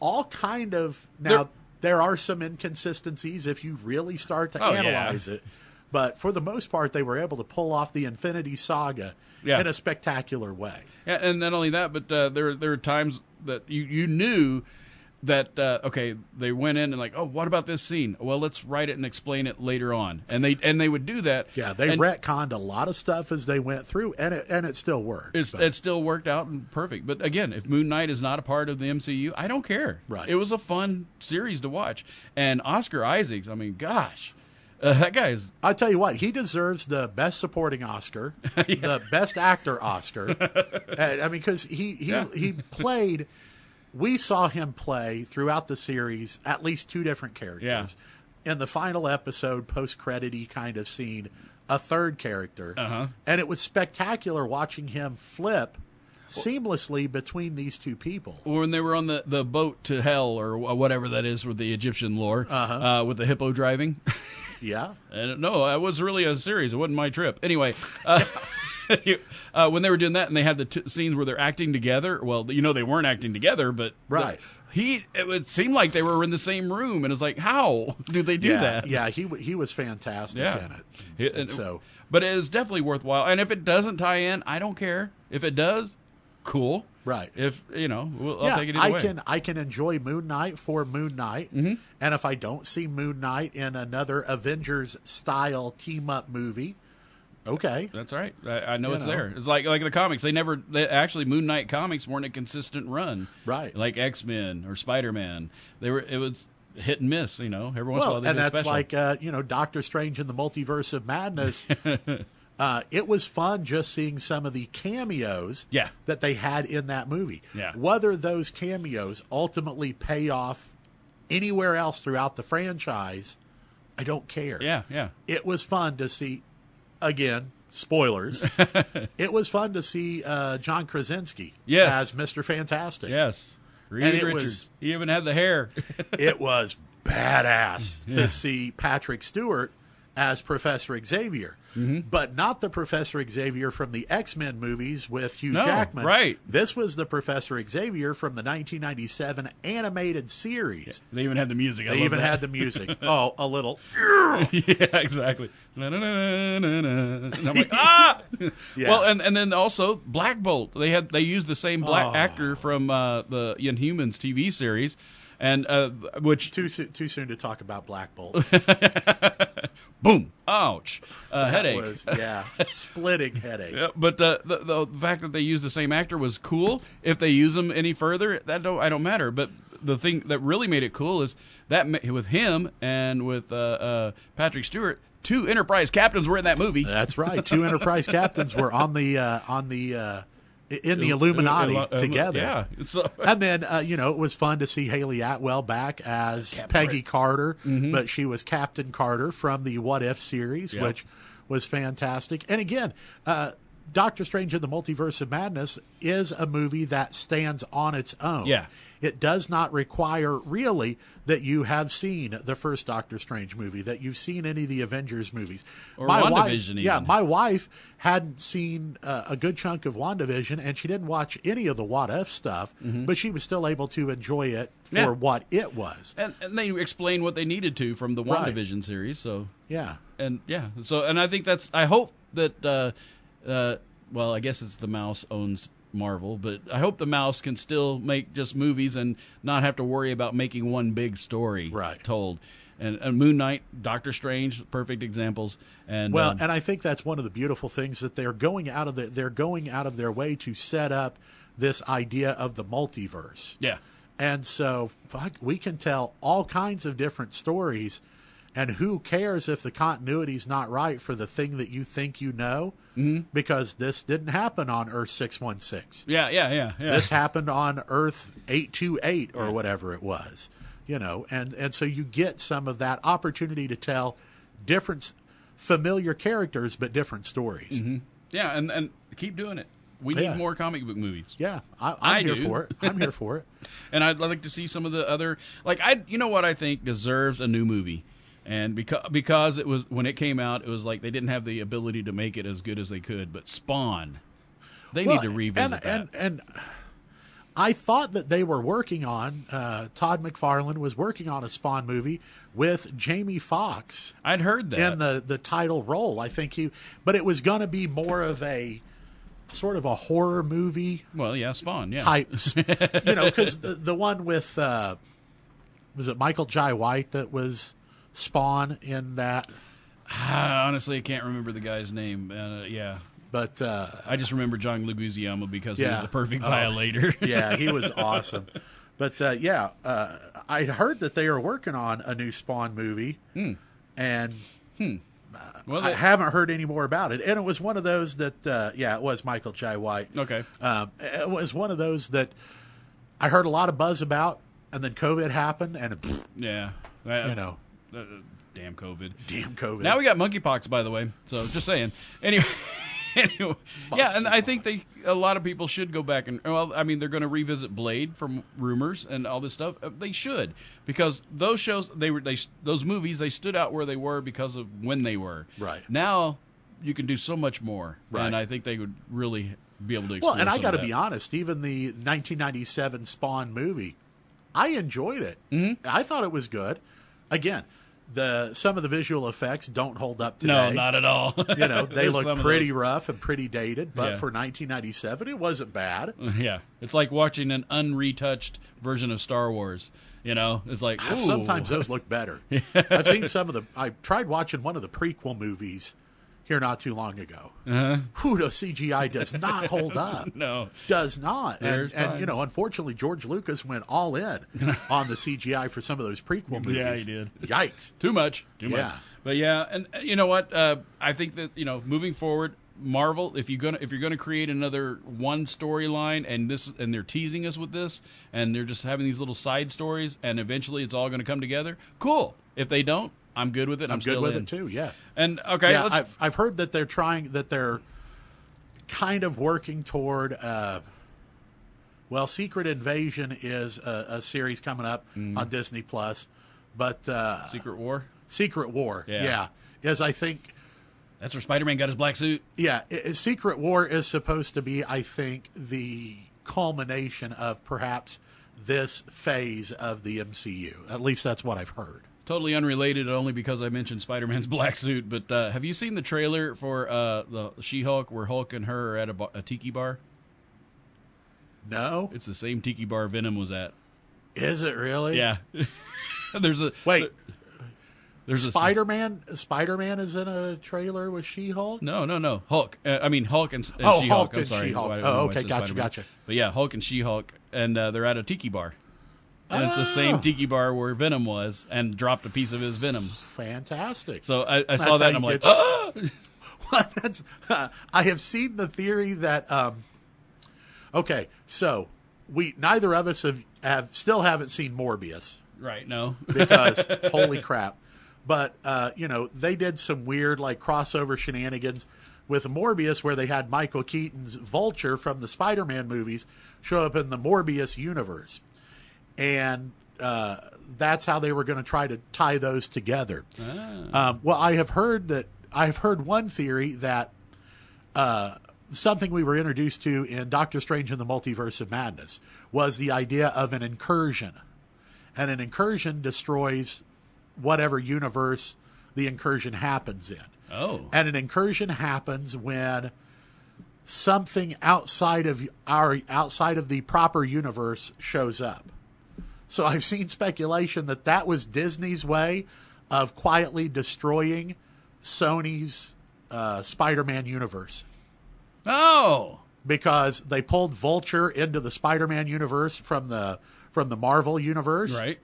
All kind of now. there are some inconsistencies if you really start to Oh, yeah. analyze it, but for the most part, they were able to pull off the Infinity Saga Yeah. in a spectacular way. Yeah, and not only that, but uh, there there are times that you you knew that uh, okay they went in and like oh what about this scene well let's write it and explain it later on and they and they would do that Yeah, they and retconned a lot of stuff as they went through, and it and it still worked. it's, but- it still worked out and perfect but again if Moon Knight is not a part of the MCU I don't care Right. it was a fun series to watch and Oscar Isaacs I mean gosh uh, that guy is I tell you what, he deserves the best supporting Oscar, the best actor Oscar. And, I mean, because he he Yeah. he played. We saw him play throughout the series at least two different characters. Yeah. In the final episode, post credity kind of scene, a third character, Uh-huh. and it was spectacular watching him flip seamlessly between these two people. when they were on the, the boat to hell or whatever that is with the Egyptian lore Uh-huh. uh, with the hippo driving Yeah, And no, it was really a series. It wasn't my trip. Anyway, uh, uh, when they were doing that and they had the t- scenes where they're acting together, well, you know they weren't acting together, but Right. the- he it would seem like they were in the same room, and it's like, how do they do yeah, that? Yeah, he he was fantastic Yeah. in it. And and- so but it is definitely worthwhile. And if it doesn't tie in, I don't care. If it does, cool. Right. If you know, we'll, I'll yeah, take it I way. can I can enjoy Moon Knight for Moon Knight, Mm-hmm. and if I don't see Moon Knight in another Avengers style team up movie, okay, That's right. I, I know You it's know. there. It's like like the comics. They never they, actually Moon Knight comics weren't a consistent run. Right. Like X Men or Spider Man. They were. It was hit and miss. You know. Every once in a while they and that's special. like uh, you know Doctor Strange in the Multiverse of Madness. uh, it was fun just seeing some of the cameos Yeah. that they had in that movie. Yeah. Whether those cameos ultimately pay off anywhere else throughout the franchise, I don't care. yeah, yeah. it was fun to see again spoilers it was fun to see uh, john krasinski Yes. as mr fantastic Yes. Reed And it Richards. was- he even had the hair. it was badass Yeah. to see patrick stewart as professor xavier Mm-hmm. but not the professor xavier from the x-men movies with hugh No, jackman right. this was the professor xavier from the 1997 animated series they even had the music. I they even that. had the music oh a little yeah, exactly. Like, ah. Yeah. Well, and and then also Black Bolt. They had they used the same black Oh. actor from uh, the Inhumans TV series, and uh, which too, too soon to talk about black bolt boom, ouch, uh, headache. was- yeah, splitting headache. Yeah, but uh, the, the the fact that they used the same actor was cool. If they use them any further, that don't I don't matter. But the thing that really made it cool is that with him and with uh, uh, Patrick Stewart, two Enterprise captains were in that movie. That's right. Two Enterprise captains were on the uh, on the uh, in the Illuminati Uh, uh, together. Yeah, so, And then uh, you know it was fun to see Hayley Atwell back as Peggy Carter, but she was Captain Carter from the What If series, Mm-hmm. Yeah. which was fantastic. And again, uh, Doctor Strange in the Multiverse of Madness is a movie that stands on its own. Yeah. It does not require really that you have seen the first Doctor Strange movie, that you've seen any of the Avengers movies. Or wife, WandaVision yeah, my wife hadn't seen uh, a good chunk of WandaVision, and she didn't watch any of the What If stuff, but she was still able to enjoy it for Mm-hmm. Yeah. what it was. and, and they explained what they needed to from the Right. WandaVision series. So Yeah. and yeah, so and I think that's I hope that uh, uh, well, I guess it's the mouse owns Marvel, but I hope the mouse can still make just movies and not have to worry about making one big story Right. told. And, and Moon Knight, Doctor Strange, perfect examples. And Well, um, and I think that's one of the beautiful things that they're going out of the, they're going out of their way to set up this idea of the multiverse. yeah, And so fuck, we can tell all kinds of different stories and who cares if the continuity's not right for the thing that you think you know? Mm-hmm. Because this didn't happen on Earth 616. yeah, yeah, yeah, yeah. This happened on Earth 828 or whatever it was. You know, and and so you get some of that opportunity to tell different familiar characters but different stories. yeah, and and keep doing it. We need Yeah. more comic book movies. Yeah, I, I'm I here do. for it. I'm here for it. and I'd like to see some of the other like I you know what I think deserves a new movie. And because because it was when it came out, it was like they didn't have the ability to make it as good as they could. But Spawn, they Well, need to revisit and, that. And, and I thought that they were working on uh, Todd McFarlane was working on a Spawn movie with Jamie Foxx. I'd heard that. in the the title role. I think he, but it was going to be more of a sort of a horror movie well, yeah, Spawn, yeah. type, you know, because the the one with uh, was it Michael Jai White that was Spawn in that, Honestly, I can't remember the guy's name. Uh, yeah, but uh, I just remember John Leguizamo because he was the perfect Oh. violator. yeah, he was awesome. But uh, yeah, uh, I heard that they are working on a new Spawn movie, and well, I they- haven't heard any more about it. And it was one of those that, uh, yeah, it was Michael Jai White. okay. Um, it was one of those that I heard a lot of buzz about, and then COVID happened, and pfft, Yeah, Uh, you know, uh, damn COVID. damn COVID. Now we got monkeypox, by the way. So just saying. Anyway, anyway, yeah, and I think they a lot of people should go back and well, I mean, they're going to revisit Blade from rumors and all this stuff. Uh, They should because those shows they were they those movies they stood out where they were because of when they were. Right. now, you can do so much more, Right. and I think they would really be able to. well, and I got to be honest, even the 1997 Spawn movie, I enjoyed it. Mm-hmm. I thought it was good. Again, the some of the visual effects don't hold up today. No, not at all. you know they look pretty rough and pretty dated but Yeah. for 1997 it wasn't bad Yeah, it's like watching an unretouched version of Star Wars. You know, it's like ah, ooh. sometimes those look better i've seen some of the i tried watching one of the prequel movies here not too long ago Uh-huh. who the cgi does not hold up no. does not and, There's and you know unfortunately george lucas went all in on the cgi for some of those prequel movies Yeah, he did. yikes Too much. Too Yeah. much. But yeah, and uh, you know what? Uh, I think that you know, moving forward, Marvel, if you're gonna if you're gonna create another one storyline, and this and they're teasing us with this, and they're just having these little side stories, and eventually it's all gonna come together. Cool. If they don't, I'm good with it. I'm, i'm good with in. it too yeah And okay, yeah, let's. I've, I've heard that they're trying that they're kind of working toward. Uh, well, Secret Invasion is a, a series coming up Mm-hmm. on Disney Plus, but uh, Secret War. Secret War, Yeah. yeah, is I think That's where Spider-Man got his black suit. yeah, i- i- Secret War is supposed to be I think the culmination of perhaps this phase of the MCU. At least that's what I've heard. Totally unrelated, only because I mentioned Spider-Man's black suit. But uh, have you seen the trailer for uh, the She-Hulk, where Hulk and her are at a, a tiki bar? No, It's the same tiki bar Venom was at. is it really? Yeah. there's a Wait, There's Spider Man. Spider Man is in a trailer with She Hulk. No, no, no. Hulk. Uh, I mean Hulk and, and Oh, She-Hulk. Hulk I'm and sorry. She-Hulk. Oh, okay, gotcha, Spider-Man. gotcha. But yeah, Hulk and She-Hulk, and uh, they're at a tiki bar. And it's the same Oh. tiki bar where Venom was, and dropped a piece of his Venom. Fantastic. So I, I saw that, and I'm like, get- ah! Well, that's, uh, I have seen the theory that. Um, okay, so we neither of us have, have still haven't seen Morbius right? No, because holy crap! But uh, you know they did some weird like crossover shenanigans with Morbius where they had Michael Keaton's Vulture from the Spider-Man movies show up in the Morbius universe, and uh, that's how they were going to try to tie those together. Um, well, I have heard that I've heard one theory that uh, something we were introduced to in Doctor Strange in the Multiverse of Madness was the idea of an incursion, and an incursion destroys whatever universe the incursion happens in. oh, And an incursion happens when something outside of our outside of the proper universe shows up. So I've seen speculation that that was Disney's way of quietly destroying Sony's uh, Spider-Man universe Oh, because they pulled Vulture into the Spider-Man universe from the from the Marvel universe, right.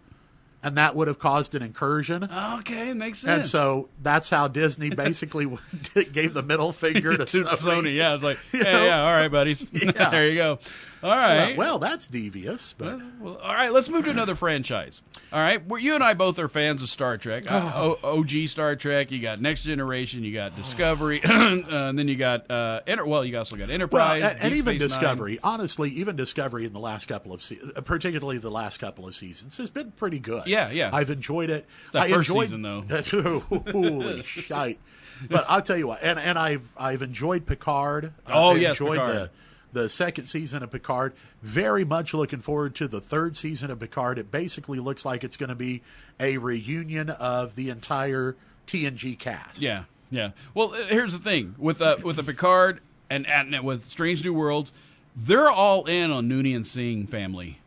and that would have caused an incursion. Okay, makes sense. And so that's how Disney basically gave the middle finger to, Sony. Sony, yeah, it's like, yeah, know? yeah, all right, buddies. Yeah. there you go. All right. Well, that's devious, but Well, all right, let's move to another franchise. All right, well, you and I both are fans of Star Trek. Oh. o- OG Star Trek. You got Next Generation. You got Discovery, uh, and then you got uh, Enter- well, you also got well, Enterprise, and, and even Space Nine. Discovery. Honestly, even Discovery in the last couple of se- uh, particularly the last couple of seasons, has been pretty good. Yeah, yeah. I've enjoyed it. that I first enjoyed, season, though. holy shite! But I'll tell you what, and and I've I've enjoyed Picard. Oh, I yes, enjoyed Picard. the the second season of Picard. Very much looking forward to the third season of Picard. It basically looks like it's going to be a reunion of the entire TNG cast. Yeah, yeah. Well, uh, here's the thing with uh, with the Picard and, and with Strange New Worlds, they're all in on Noonien Singh family.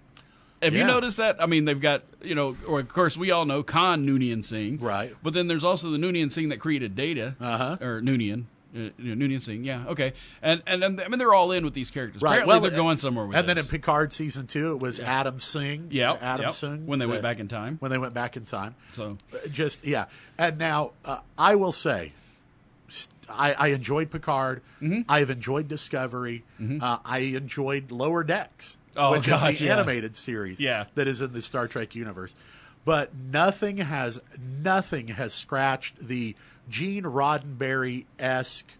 Have you noticed that? I mean, they've got you know, or of course we all know Khan Noonien Singh, Right. But then there's also the Noonien Singh that created Data, Uh-huh. or Noonien. Uh, Singh, yeah, okay, and and then, I mean they're all in with these characters. Right. Apparently well, they're going somewhere with And then in Picard season two, it was Adam Singh. Yeah, Adam yep. Singh. When they went back in time. When they went back in time. So just yeah. And now uh, I will say, I, I enjoyed Picard. Mm-hmm. I've enjoyed Discovery. Uh, I enjoyed Lower Decks, Oh, which is the yeah. animated series Yeah. that is in the Star Trek universe. But nothing has nothing has scratched the Gene Roddenberry esque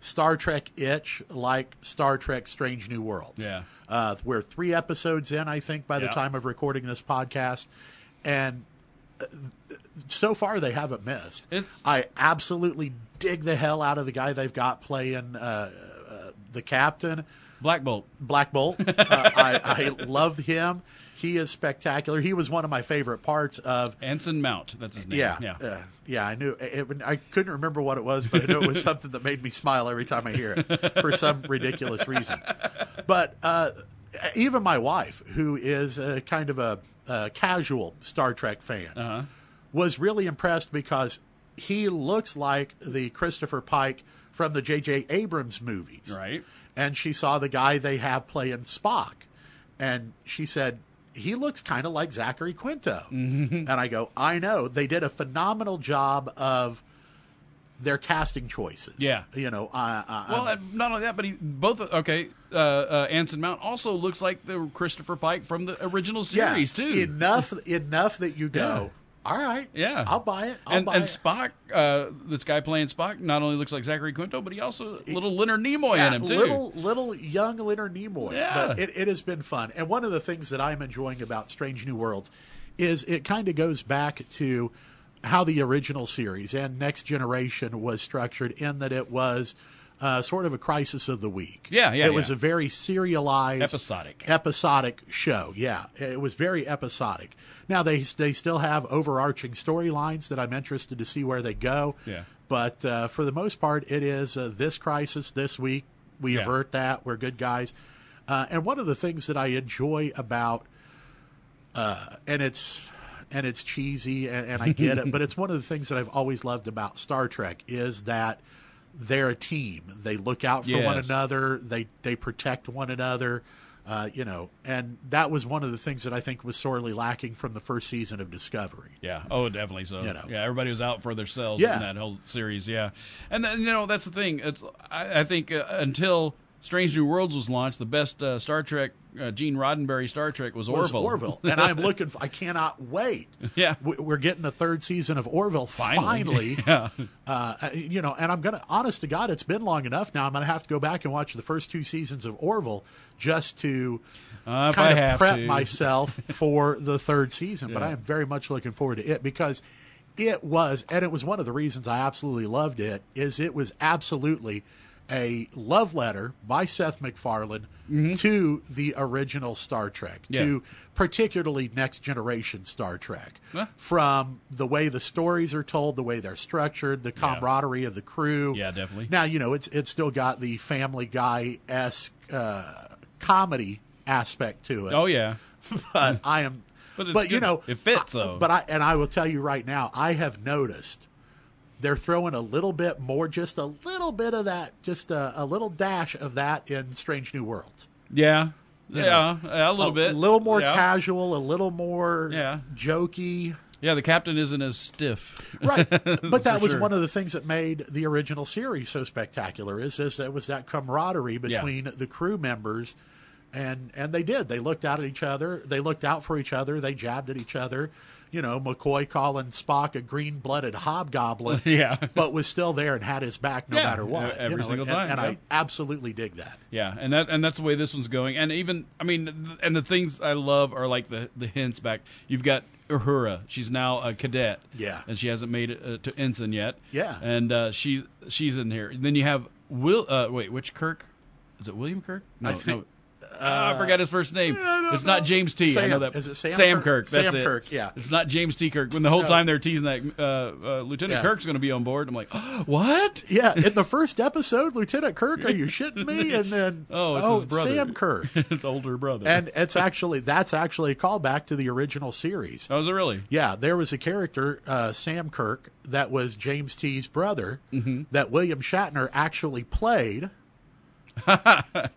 Star Trek itch like Star Trek Strange New Worlds. Yeah. Uh, we're three episodes in, I think, by the Yeah. time of recording this podcast. And uh, so far, they haven't missed. It's- I absolutely dig the hell out of the guy they've got playing uh, uh, the captain, Black Bolt. Black Bolt. uh, I, I love him. He is spectacular. He was one of my favorite parts of Anson Mount, that's his name. yeah, yeah. uh, yeah. I knew. It, I couldn't remember what it was, but I knew it was something that made me smile every time I hear it for some ridiculous reason. But uh, even my wife, who is a kind of a, a casual Star Trek fan, Uh-huh. was really impressed because he looks like the Christopher Pike from the J.J. Abrams movies, Right. And she saw the guy they have playing Spock, and she said. He looks kind of like Zachary Quinto. And I go, I know. They did a phenomenal job of their casting choices. Yeah. You know, I, I, Well, I'm- not only that, but he both okay. Uh, uh, Anson Mount also looks like the Christopher Pike from the original yeah, series too. Enough, enough that you go, Yeah. All right, Yeah. I'll buy it. I'll and buy and it. Spock, uh, this guy playing Spock, not only looks like Zachary Quinto, but he also little Leonard Nimoy yeah, in him too. Little, little young Leonard Nimoy. Yeah. But it, it has been fun. And one of the things that I'm enjoying about Strange New Worlds is it kind of goes back to how the original series and Next Generation was structured in that it was uh, sort of a crisis of the week. Yeah, yeah, It was yeah. a very serialized, Episodic. episodic show. Yeah, it was very episodic. Now they they still have overarching storylines that I'm interested to see where they go. Yeah. But uh, for the most part, it is uh, this crisis this week. We Yeah. avert that. We're good guys. Uh, and one of the things that I enjoy about, uh, and it's and it's cheesy, and, and I get it, but it's one of the things that I've always loved about Star Trek is that they're a team. They look out for one another. They they protect one another. Uh, you know, and that was one of the things that I think was sorely lacking from the first season of Discovery. Yeah. Oh, definitely so. You know. Yeah, everybody was out for themselves Yeah. in that whole series. Yeah, and then, you know that's the thing. It's, I, I think uh, until Strange New Worlds was launched, the best uh, Star Trek, uh, Gene Roddenberry Star Trek was was Orville. Orville, and I'm looking. For, I cannot wait. Yeah. We- we're getting a third season of Orville finally. Finally. Yeah. Uh, you know, and I'm gonna. Honest to God, it's been long enough now. I'm gonna have to go back and watch the first two seasons of Orville just to Uh, kind of prep to. myself for the third season. But I am very much looking forward to it because it was, and it was one of the reasons I absolutely loved it. Is it was absolutely a love letter by Seth MacFarlane to the original Star Trek, Mm-hmm. Yeah. to particularly Next Generation Star Trek. Huh? From the way the stories are told, the way they're structured, the camaraderie of the crew. Yeah, definitely. Now you know it's it's still got the Family Guy esque uh, comedy aspect to it. Oh yeah. but I am. But But, you know, It fits, though. But I and I will tell you right now, I have noticed they're throwing a little bit more, just a little bit of that, just a, a little dash of that in Strange New Worlds. Yeah. You Yeah, know, yeah, a little bit. a little more Yeah. casual, a little more Yeah. jokey. Yeah, the captain isn't as stiff. Right, but that was sure. one of the things that made the original series so spectacular. Is is that was that camaraderie between the crew members, and and they did. They looked out at each other. They looked out for each other. They jabbed at each other. You know, McCoy calling Spock a green-blooded hobgoblin, Yeah. but was still there and had his back no Yeah, matter what. every you know, single and- time, and. I absolutely dig that. Yeah, and that and that's the way this one's going. And even I mean, and the things I love are like the the hints back. You've got Uhura. She's now a cadet. Yeah. and she hasn't made it uh, to ensign yet. Yeah. and uh, she she's in here. Then you have Will. Uh, wait, which Kirk? Is it William Kirk? No, I think- no. Ah, I forgot his first name. it's not. James T. I Sam- know that. is it Sam Kirk? Kirk? That's Sam it. Kirk, yeah. It's not James T. Kirk. When the whole No. time they're teasing that uh, uh, Lieutenant Yeah. Kirk's going to be on board, I'm like, what? Yeah, in the first episode, Lieutenant Kirk, are you shitting me? And then Oh, it's his brother. Sam Kirk. his older brother. and it's actually that's actually a callback to the original series. oh, is it really? Yeah, there was a character, uh, Sam Kirk, that was James T's brother, Mm-hmm. that William Shatner actually played.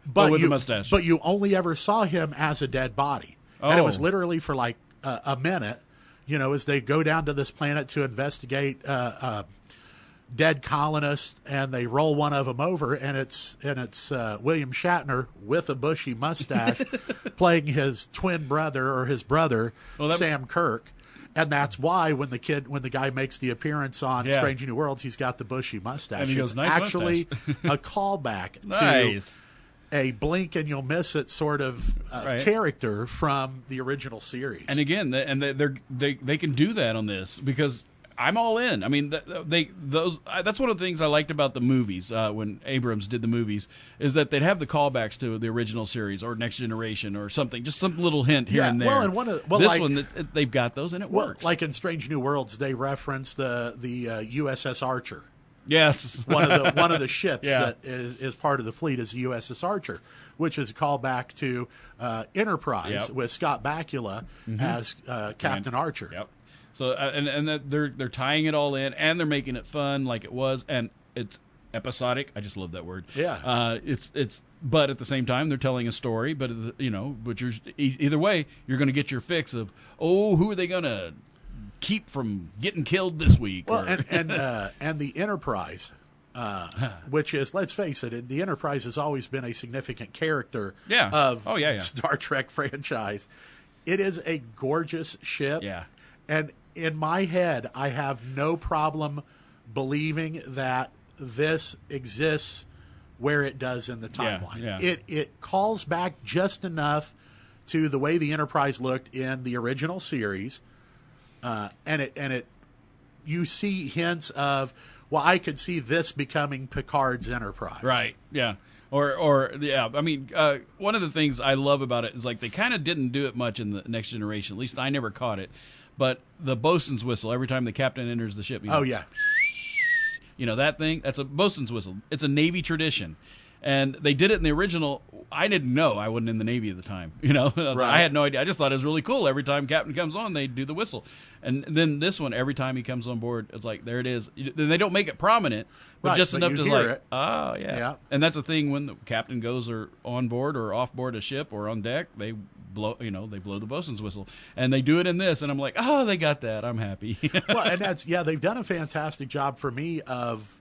but, with you, a mustache. But you only ever saw him as a dead body, and it was Oh. literally for like uh, a minute. You know, as they go down to this planet to investigate uh, uh, dead colonists, and they roll one of them over, and it's and it's uh, William Shatner with a bushy mustache playing his twin brother or his brother Well, that- Sam Kirk. And that's why when the kid, when the guy makes the appearance on Yeah. Strange New Worlds, he's got the bushy mustache. And goes, it's "Nice actually a callback Nice. to a blink and you'll miss it sort of uh, Right. character from the original series. And again, and they- they they can do that on this because I'm all in. I mean, they those that's one of the things I liked about the movies uh, when Abrams did the movies is that they'd have the callbacks to the original series or Next Generation or something, just some little hint here Yeah, and there. well, and one of- well, this like- one they've got those and it well, works. like in Strange New Worlds, they reference the the uh, USS Archer. yes, one of the one of the ships Yeah. that is, is part of the fleet is the USS Archer, which is a callback to uh, Enterprise Yep. with Scott Bakula as uh, Captain Archer. Yep. So uh, and and that they're they're tying it all in and they're making it fun like it was and it's episodic. I just love that word. Yeah. Uh, it's it's but at the same time they're telling a story. But uh, you know, but you're either way you're going to get your fix of oh who are they going to keep from getting killed this week? Well, or- and and uh, and the Enterprise, uh, which is let's face it, the Enterprise has always been a significant character Yeah. of Oh, yeah, yeah. Star Trek franchise. It is a gorgeous ship. Yeah. and in my head, I have no problem believing that this exists where it does in the Yeah, timeline. yeah. It it calls back just enough to the way the Enterprise looked in the original series, uh, and it and it you see hints of well, I could see this becoming Picard's Enterprise. Right. Yeah. Or, or yeah. I mean, uh, one of the things I love about it is like they kind of didn't do it much in the next generation. At least I never caught it. But the bosun's whistle every time the captain enters the ship. You know, Oh yeah. You know that thing? That's a bosun's whistle. It's a Navy tradition. And they did it in the original. I didn't know. I wasn't in the Navy at the time. You know, I, was like- I had no idea. I just thought it was really cool. Every time Captain comes on, they do the whistle. And then this one, every time he comes on board, it's like there it is. Then they don't make it prominent, but Right, just but enough to like, it. oh yeah. Yeah. And that's the thing when the captain goes or on board or off board a ship or on deck, they blow. You know, they blow the bosun's whistle, and they do it in this. And I'm like, oh, they got that. I'm happy. well, and that's yeah, they've done a fantastic job for me of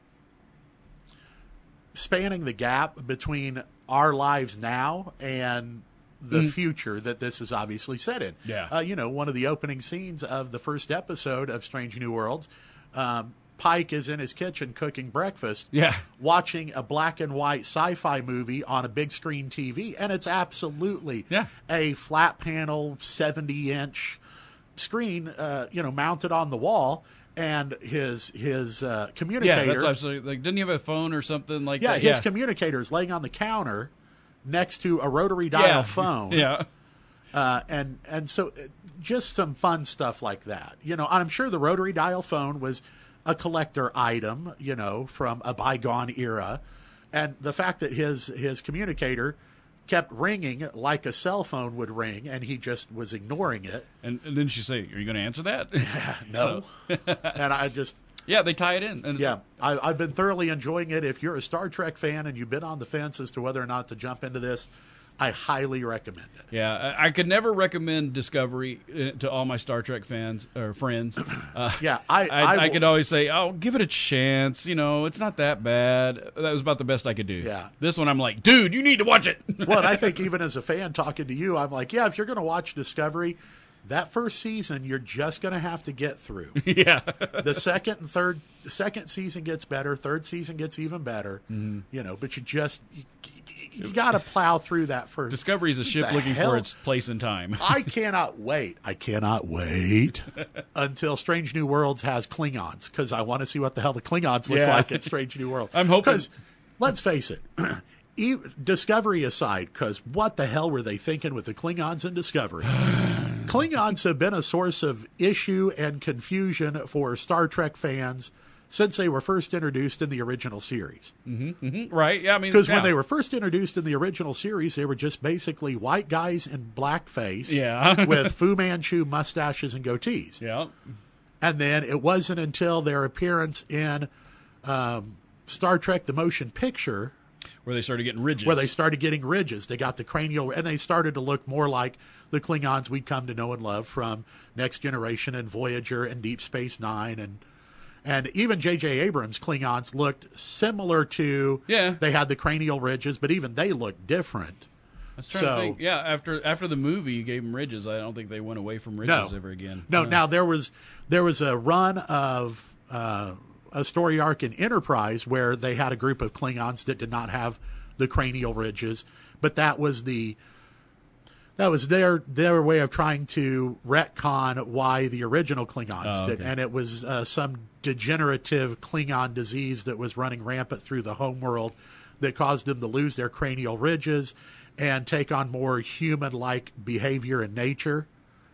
spanning the gap between our lives now and the future that this is obviously set in. Yeah. uh, you know, one of the opening scenes of the first episode of Strange New Worlds. Um, Pike is in his kitchen cooking breakfast. Yeah. watching a black and white sci-fi movie on a big screen TV, and it's absolutely Yeah. a flat panel, seventy inch screen, uh, you know, mounted on the wall, and his his uh, Yeah, communicator. that's I was saying. Like, didn't he have a phone or something like yeah, that? his communicator is laying on the counter next to a rotary dial yeah. phone. Yeah. uh, and and so uh, just some fun stuff like that. You know, I'm sure the rotary dial phone was a collector item, you know, from a bygone era, and the fact that his his communicator kept ringing like a cell phone would ring, and he just was ignoring it. And, and then she say, "Are you going to answer that?" No, and I just yeah, they tie it in. And yeah, I, I've been thoroughly enjoying it. If you're a Star Trek fan and you've been on the fence as to whether or not to jump into this, I highly recommend it. Yeah, I I could never recommend Discovery uh, to all my Star Trek fans or friends. Uh, Yeah, I- I, I I could always say, "Oh, give it a chance." You know, it's not that bad. That was about the best I could do. Yeah. This one, I'm like, dude, you need to watch it. well, and I think even as a fan talking to you, I'm like, yeah, if you're going to watch Discovery, that first season you're just going to have to get through. yeah, the second and third, the second season gets better, third season gets even better. Mm-hmm. You know, but you just you, you got to plow through that first. Discovery is a ship looking hell? for its place in time. I cannot wait. I cannot wait until Strange New Worlds has Klingons because I want to see what the hell the Klingons look Yeah. like in Strange New Worlds. I'm hoping- Because let's face it, Discovery aside, because what the hell were they thinking with the Klingons in Discovery? Klingons have been a source of issue and confusion for Star Trek fans since they were first introduced in the original series. right? Yeah, I mean, Because yeah. when they were first introduced in the original series, they were just basically white guys in blackface Yeah. with Fu Manchu mustaches and goatees. yeah, And then it wasn't until their appearance in um, Star Trek The Motion Picture where they started getting ridges. where they started getting ridges. They got the cranial, and they started to look more like the Klingons we'd come to know and love from Next Generation and Voyager and Deep Space Nine and and even J.J. Abrams Klingons looked similar to. Yeah. they had the cranial ridges, but even they looked different. I was trying so- to think. Yeah, after after the movie, you gave them ridges. I don't think they went away from ridges ever again. No, Uh, now there was there was a run of uh, a story arc in Enterprise where they had a group of Klingons that did not have the cranial ridges, but that was the that was their their way of trying to retcon why the original Klingons Oh, did, okay. and it was uh, some degenerative Klingon disease that was running rampant through the homeworld that caused them to lose their cranial ridges and take on more human-like behavior and nature,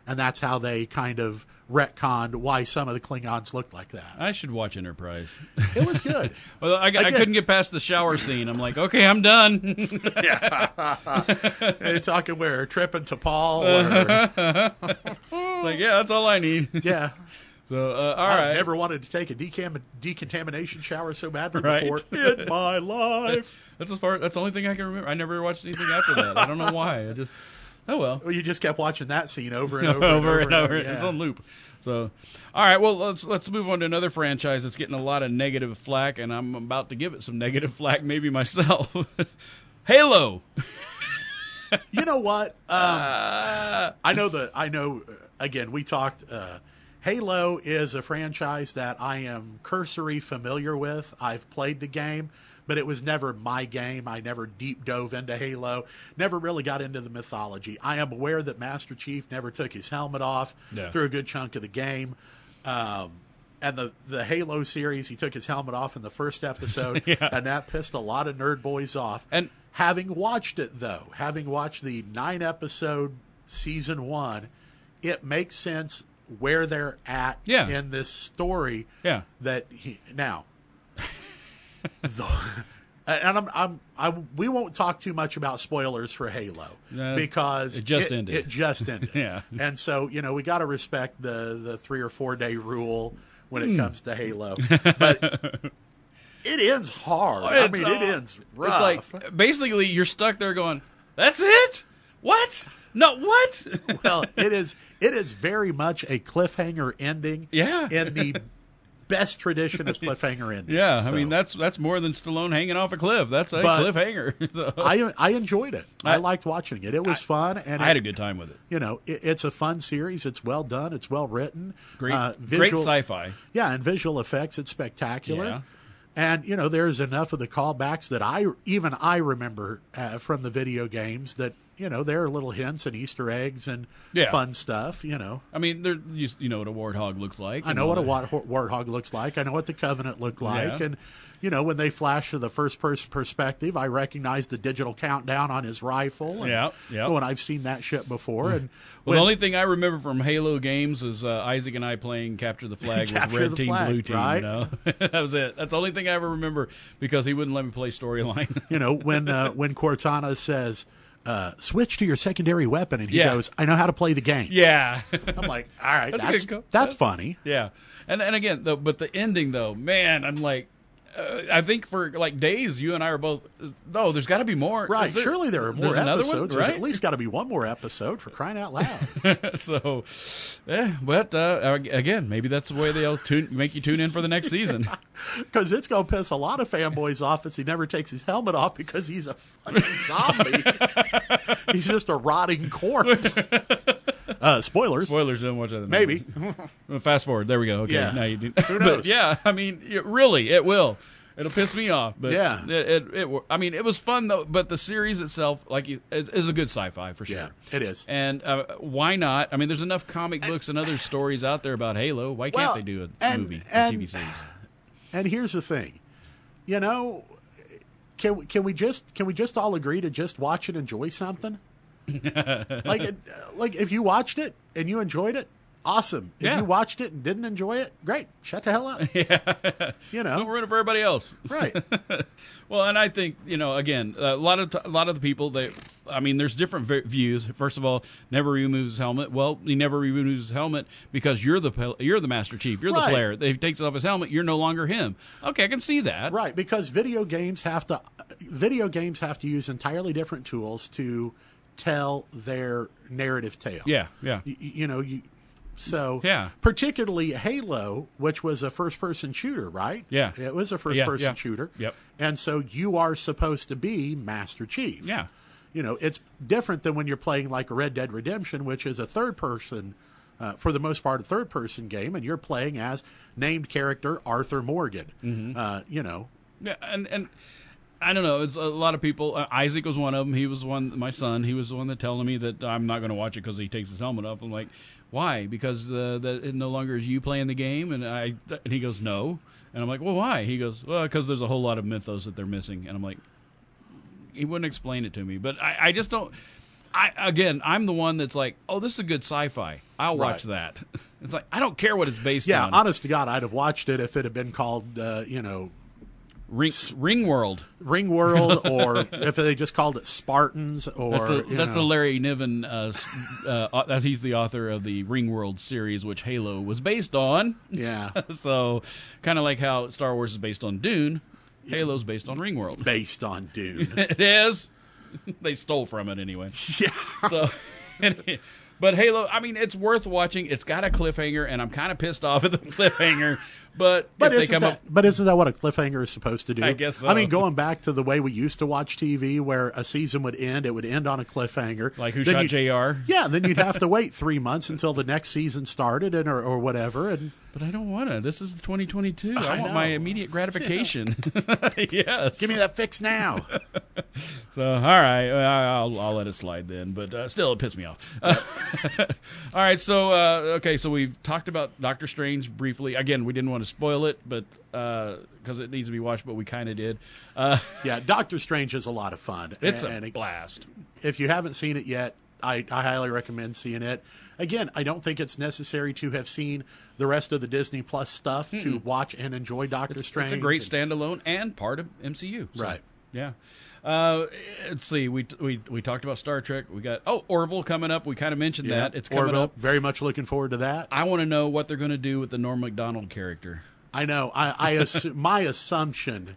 and that's how they kind of retconned why some of the Klingons looked like that. I should watch Enterprise. It was good. Well, I, I couldn't get past the shower scene. I'm like, okay, I'm done. Are talking where tripping T'Pol? Or, like, yeah, that's all I need. yeah. So, uh, all I've right. never wanted to take a decam- decontamination shower so badly Right. before in my life. That's as far. That's the only thing I can remember. I never watched anything after that. I don't know why. I just. Oh well. Well, you just kept watching that scene over and over, over and over. It's yeah. on loop. So, all right. Well, let's let's move on to another franchise that's getting a lot of negative flack, and I'm about to give it some negative flack, maybe myself. Halo. You know what? Um, I know the. I know. uh, Again, we talked. Uh, Halo is a franchise that I am cursory familiar with. I've played the game, but it was never my game. I never deep dove into Halo. Never really got into the mythology. I am aware that Master Chief never took his helmet off Yeah. through a good chunk of the game. Um, and the the Halo series, he took his helmet off in the first episode, Yeah. and that pissed a lot of nerd boys off. And- having watched it though, having watched the nine episode season one, it makes sense where they're at Yeah. in this story. Yeah. That he, now, the, and I'm, I'm, I, we won't talk too much about spoilers for Halo No, because it just ended. It just ended. Yeah. and so you know we got to respect the the three or four day rule when it comes to Halo, but. It ends hard. I It's, mean, it uh, ends rough. It's like basically you're stuck there going, "That's it? What? No, what?" well, it is it is very much a cliffhanger ending. Yeah. in the best tradition of cliffhanger endings. yeah, I mean that's that's more than Stallone hanging off a cliff. That's a But- cliffhanger. So, I I enjoyed it. I, I- liked watching it. It was fun, and I had it- a good time with it. You know, it, it's a fun series. It's well done. It's well written. Great, uh, great visual, sci-fi. Yeah, and visual effects. It's spectacular. Yeah. And you know, there's enough of the callbacks that I even I remember uh, from the video games that you know, there are little hints and Easter eggs and Yeah. fun stuff. You know, I mean, there you, you know what a warthog looks like. I know what a that. warthog looks like. I know what the Covenant looked like, Yeah. and you know when they flash to the first person perspective, I recognize the digital countdown on his rifle. And, Yeah, yeah. When I've seen that shit before, and Well, when- the only thing I remember from Halo games is uh, Isaac and I playing capture the flag with red team, flag, blue team. right? You know, that was it. That's the only thing I ever remember because he wouldn't let me play storyline. you know when uh, when Cortana says. Uh, switch to your secondary weapon, and he Yeah. goes, "I know how to play the game." yeah, I'm like, "All right, That's that's good that's, funny." yeah. And and again, though, but the ending though, man, I'm like. Uh, I think for like days, you and I are both. No, there's got to be more. Right? There- Surely there are more there's another episodes. one, There's at least got to be one more episode for crying out loud. so, yeah, but uh, again, maybe that's the way they'll tune, make you tune in for the next season. Because it's going to piss a lot of fanboys off as he never takes his helmet off because he's a fucking zombie. he's just a rotting corpse. Uh, spoilers. Spoilers, don't watch that. Maybe. Well, Fast forward. There we go. Okay, Yeah. now you do. Who but knows? yeah, I mean, it- really, it will. It'll piss me off. But Yeah. it, it, it. I mean, it was fun though. But the series itself, like, you, is, is a good sci-fi for sure. Yeah, it is. And uh, why not? I mean, there's enough comic books and other stories out there about Halo. Why can't Well, they do a and- movie, and- TV series? And here's the thing, you know, can can we just can we just all agree to just watch and enjoy something? like like if you watched it and you enjoyed it, awesome. If Yeah. you watched it and didn't enjoy it, great. Shut the hell up. You know, Don't ruin it for everybody else. right? Well, and I think you know, again, a lot of t- a lot of the people they, I mean, there's different v- views. First of all, never removes his helmet. Well, he never removes his helmet because you're the pel- you're the master chief. You're the player. If he takes off his helmet, you're no longer him. Okay, I can see that. Right, because video games have to video games have to use entirely different tools to tell their narrative tale. Yeah, yeah. You, you know, you so Yeah. particularly Halo, which was a first person shooter, right? Yeah. It was a first Yeah, person yeah. shooter. Yep. And so you are supposed to be Master Chief. Yeah. You know, it's different than when you're playing like a Red Dead Redemption, which is a third person uh, for the most part, a third person game, and you're playing as named character Arthur Morgan. Mm-hmm. Uh, you know, Yeah, and and I don't know. It's a lot of people. Uh, Isaac was one of them. He was one. My son. He was the one that telling me that I'm not going to watch it because he takes his helmet off. I'm like, why? Because uh, that it no longer is you playing the game. And I and he goes, no. And I'm like, well, why? He goes, well, because there's a whole lot of mythos that they're missing. And I'm like, he wouldn't explain it to me. But I, I just don't. I again, I'm the one that's like, oh, this is a good sci-fi. I'll watch that. It's like I don't care what it's based yeah. on. Honest to God, I'd have watched it if it had been called, uh, you know, Ring, Ringworld. Ring World, or if they just called it Spartans, or That's the that's the Larry Niven. Uh, uh, that he's the author of the Ringworld series, which Halo was based on. yeah so, kind of like how Star Wars is based on Dune, Halo's based on Ringworld. based on Dune. it is. they stole from it anyway. yeah, So, but Halo, I mean, it's worth watching. It's got a cliffhanger, and I'm kind of pissed off at the cliffhanger. But, but isn't come that up, but isn't that what a cliffhanger is supposed to do? I guess so. I mean, going back to the way we used to watch TV, where a season would end, it would end on a cliffhanger. like who Then shot Jr. Yeah, then you'd have to wait three months until the next season started, and or, or whatever. And But I don't want to. This is 2022. I, I want my immediate gratification. yes. give me that fix now. So, all right, I'll, I'll let it slide then. But uh, still, it pissed me off. all right, so uh, okay, so we've talked about Doctor Strange briefly. Again, we didn't want to spoil it, but because it needs to be watched, but we kind of did. Uh, yeah, Doctor Strange is a lot of fun. it's and, a blast. if you haven't seen it yet, I, I highly recommend seeing it. Again, I don't think it's necessary to have seen the rest of the Disney Plus stuff to watch and enjoy Doctor It's, Strange. it's a great and- standalone and part of MCU. so, Right. Yeah. Uh, let's see. We, we we talked about Star Trek. We got oh Orville coming up. We kind of mentioned Yeah, that. It's coming Orville, up. Very much looking forward to that. I want to know what they're going to do with the Norm Macdonald character. I know. I, I assu- my assumption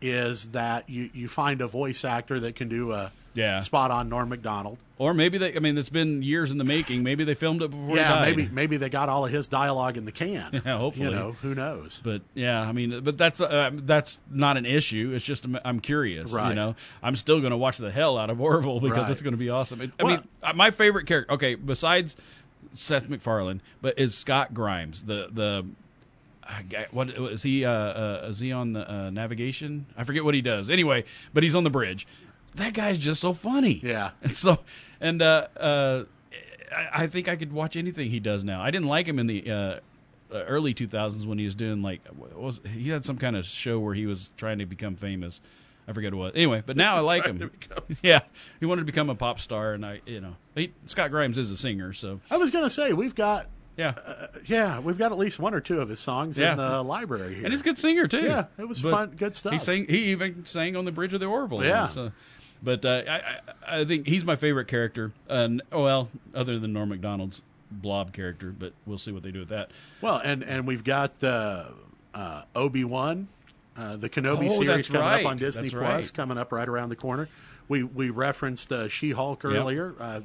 is that you, you find a voice actor that can do a Yeah. spot on Norm Macdonald. Or maybe they. I mean, it's been years in the making. Maybe they filmed it before he yeah, maybe maybe they got all of his dialogue in the can. Yeah, hopefully. You know, who knows? But yeah, I mean, but that's uh, that's not an issue. It's just I'm- curious. You know, I'm still going to watch the hell out of Orville because Right. it's going to be awesome. It, I Well- mean, uh, my favorite character. Okay, besides Seth MacFarlane, but is Scott Grimes the the. What is he? Uh, uh, is he on the uh, navigation? I forget what he does. Anyway, but he's on the bridge. That guy's just so funny. Yeah. And so, and uh, uh, I, I think I could watch anything he does now. I didn't like him in the uh, uh, early 2000s when he was doing like what was he had some kind of show where he was trying to become famous. I forget what. Anyway, but now I like him. Yeah, he wanted to become a pop star, and I, you know, he, Scott Grimes is a singer, so I was going to say we've got yeah, uh, yeah, we've got at least one or two of his songs Yeah. in the library here. and he's a good singer too. Yeah, it was But fun, good stuff. He sang. He even sang on the bridge of the Orville. Yeah. So, but uh, I, I, think he's my favorite character. And well, other than Norm Macdonald's Blob character, but we'll see what they do with that. Well, and and we've got uh, uh, Obi Wan, uh, the Kenobi Oh, series coming right. up on Disney That's Plus, right. coming up right around the corner. We we referenced uh, She Hulk earlier. Uh,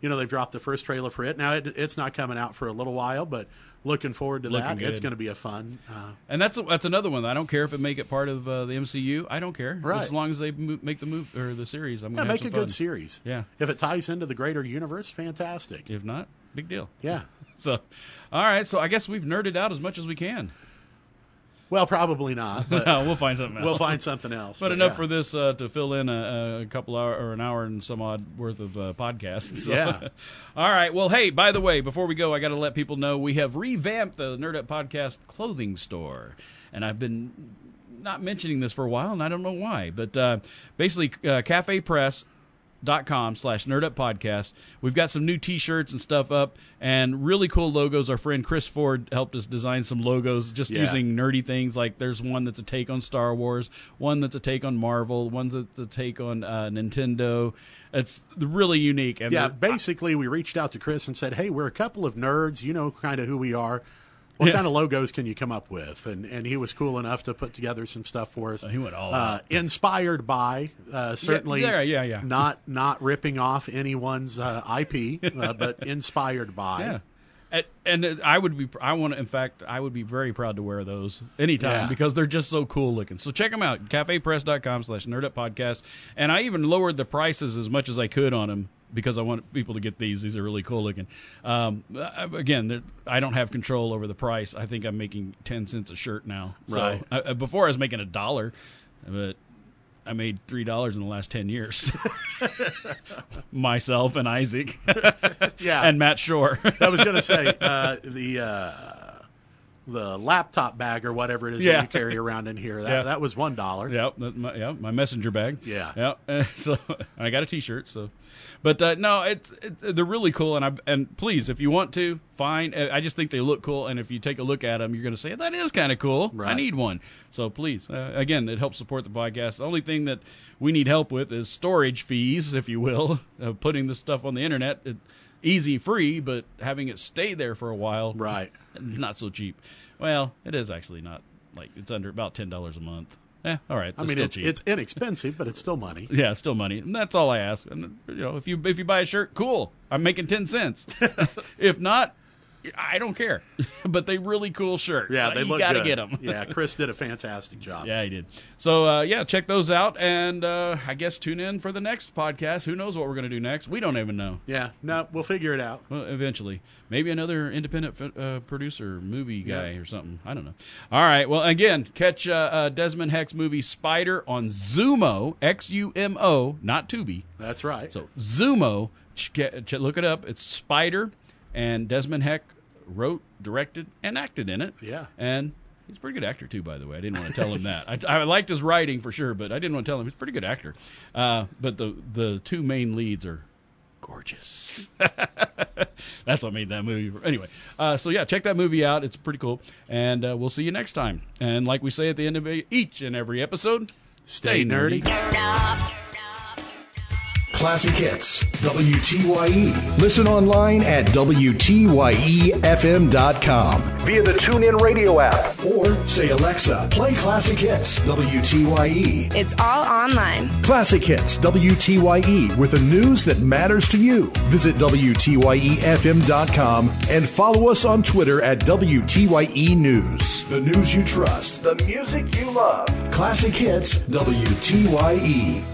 you know they've dropped the first trailer for it. Now it, it's not coming out for a little while, but looking forward to Looking that. It's going to be a fun. Uh, And that's that's another one. I don't care if it make it part of uh, the MCU. I don't care Right. as long as they mo- make the move or the series. I'm gonna make a some good series. Yeah. if it ties into the greater universe, fantastic. If not, big deal. Yeah. So, all right. So I guess we've nerded out as much as we can. Well, probably not. But no, we'll find something else. we'll find something else. But enough yeah. for this uh, to fill in a, a couple hour or an hour and some odd worth of uh, podcasts. So- Yeah. All right. Well, hey, by the way, before we go, I got to let people know we have revamped the Nerd Up Podcast clothing store, and I've been not mentioning this for a while, and I don't know why. But uh, basically, uh, Cafe Press dot com slash nerd up podcast we've got some new t-shirts and stuff up and really cool logos our friend chris ford helped us design some logos just Yeah. using nerdy things like there's one that's a take on star wars one that's a take on marvel one's that's a take on uh, nintendo it's really unique and Yeah, basically, we reached out to Chris and said, "Hey, we're a couple of nerds. You know, kind of who we are. What Yeah. kind of logos can you come up with?" And and he was cool enough to put together some stuff for us. he went all uh, inspired by uh, certainly. yeah, yeah, yeah. Not not ripping off anyone's uh, IP, uh, but inspired by. yeah and, and I would be, I want to, in fact, I would be very proud to wear those anytime Yeah. because they're just so cool looking. So check them out, cafepress.com slash nerd up podcast. And I even lowered the prices as much as I could on them because I want people to get these. These are really cool looking. Um, again, I don't have control over the price. I think I'm making 10 cents a shirt now. Right. uh, uh, before I was making a dollar, but I made three dollars in the last ten years. Myself and Isaac, Yeah. and Matt Shore. I was going to say uh, the uh, the laptop bag or whatever it is Yeah. that you carry around in here. That Yeah. that was one dollar. Yep, my, yeah, my messenger bag. Yeah. yep. Uh, so I got a T-shirt. So, but uh, no, it's it, they're really cool, and I and please, if you want to, fine. Uh, I just think they look cool, and if you take a look at them, you're going to say that is kind of cool. I need one. So please, uh, again, it helps support the podcast. The only thing that we need help with is storage fees, if you will, of putting this stuff on the internet. It, easy, free, but having it stay there for a while, Right. Not so cheap. Well, it is actually not like it's under about ten dollars a month. Yeah, all right. I mean, still it's cheap. it's inexpensive, but it's still money. Yeah, still money, and that's all I ask. And you know, if you if you buy a shirt, cool. I'm making ten cents. if not, I don't care. but they really cool shirts. Yeah, they you look gotta good. get them. yeah, Chris did a fantastic job. Yeah, he did. So uh, yeah, check those out, and uh, I guess tune in for the next podcast. Who knows what we're gonna do next? We don't even know. Yeah, no, we'll figure it out. Well, eventually, maybe another independent uh, producer, movie guy, Yeah. or something. I don't know. All right. Well, again, catch uh, uh, Desmon Heck's movie Spider on Xumo, X U M O, not Tubi. That's right. So Xumo, ch- ch- look it up. It's Spider, and Desmon Heck wrote, directed, and acted in it. Yeah. and. He's a pretty good actor too, by the way. I didn't want to tell him that. I, I liked his writing for sure, but I didn't want to tell him he's a pretty good actor. Uh, but the the two main leads are gorgeous. That's what made that movie. Anyway, uh, so yeah, check that movie out. It's pretty cool, and uh, we'll see you next time. And like we say at the end of each and every episode, Stay nerdy. Classic Hits, WTYE. Listen online at WTYEFM.com via the TuneIn Radio app or say, Alexa, play Classic Hits, WTYE. It's all online. Classic Hits, WTYE, with the news that matters to you. Visit WTYEFM.com and follow us on Twitter at WTYE News. The news you trust, the music you love. Classic Hits, WTYE.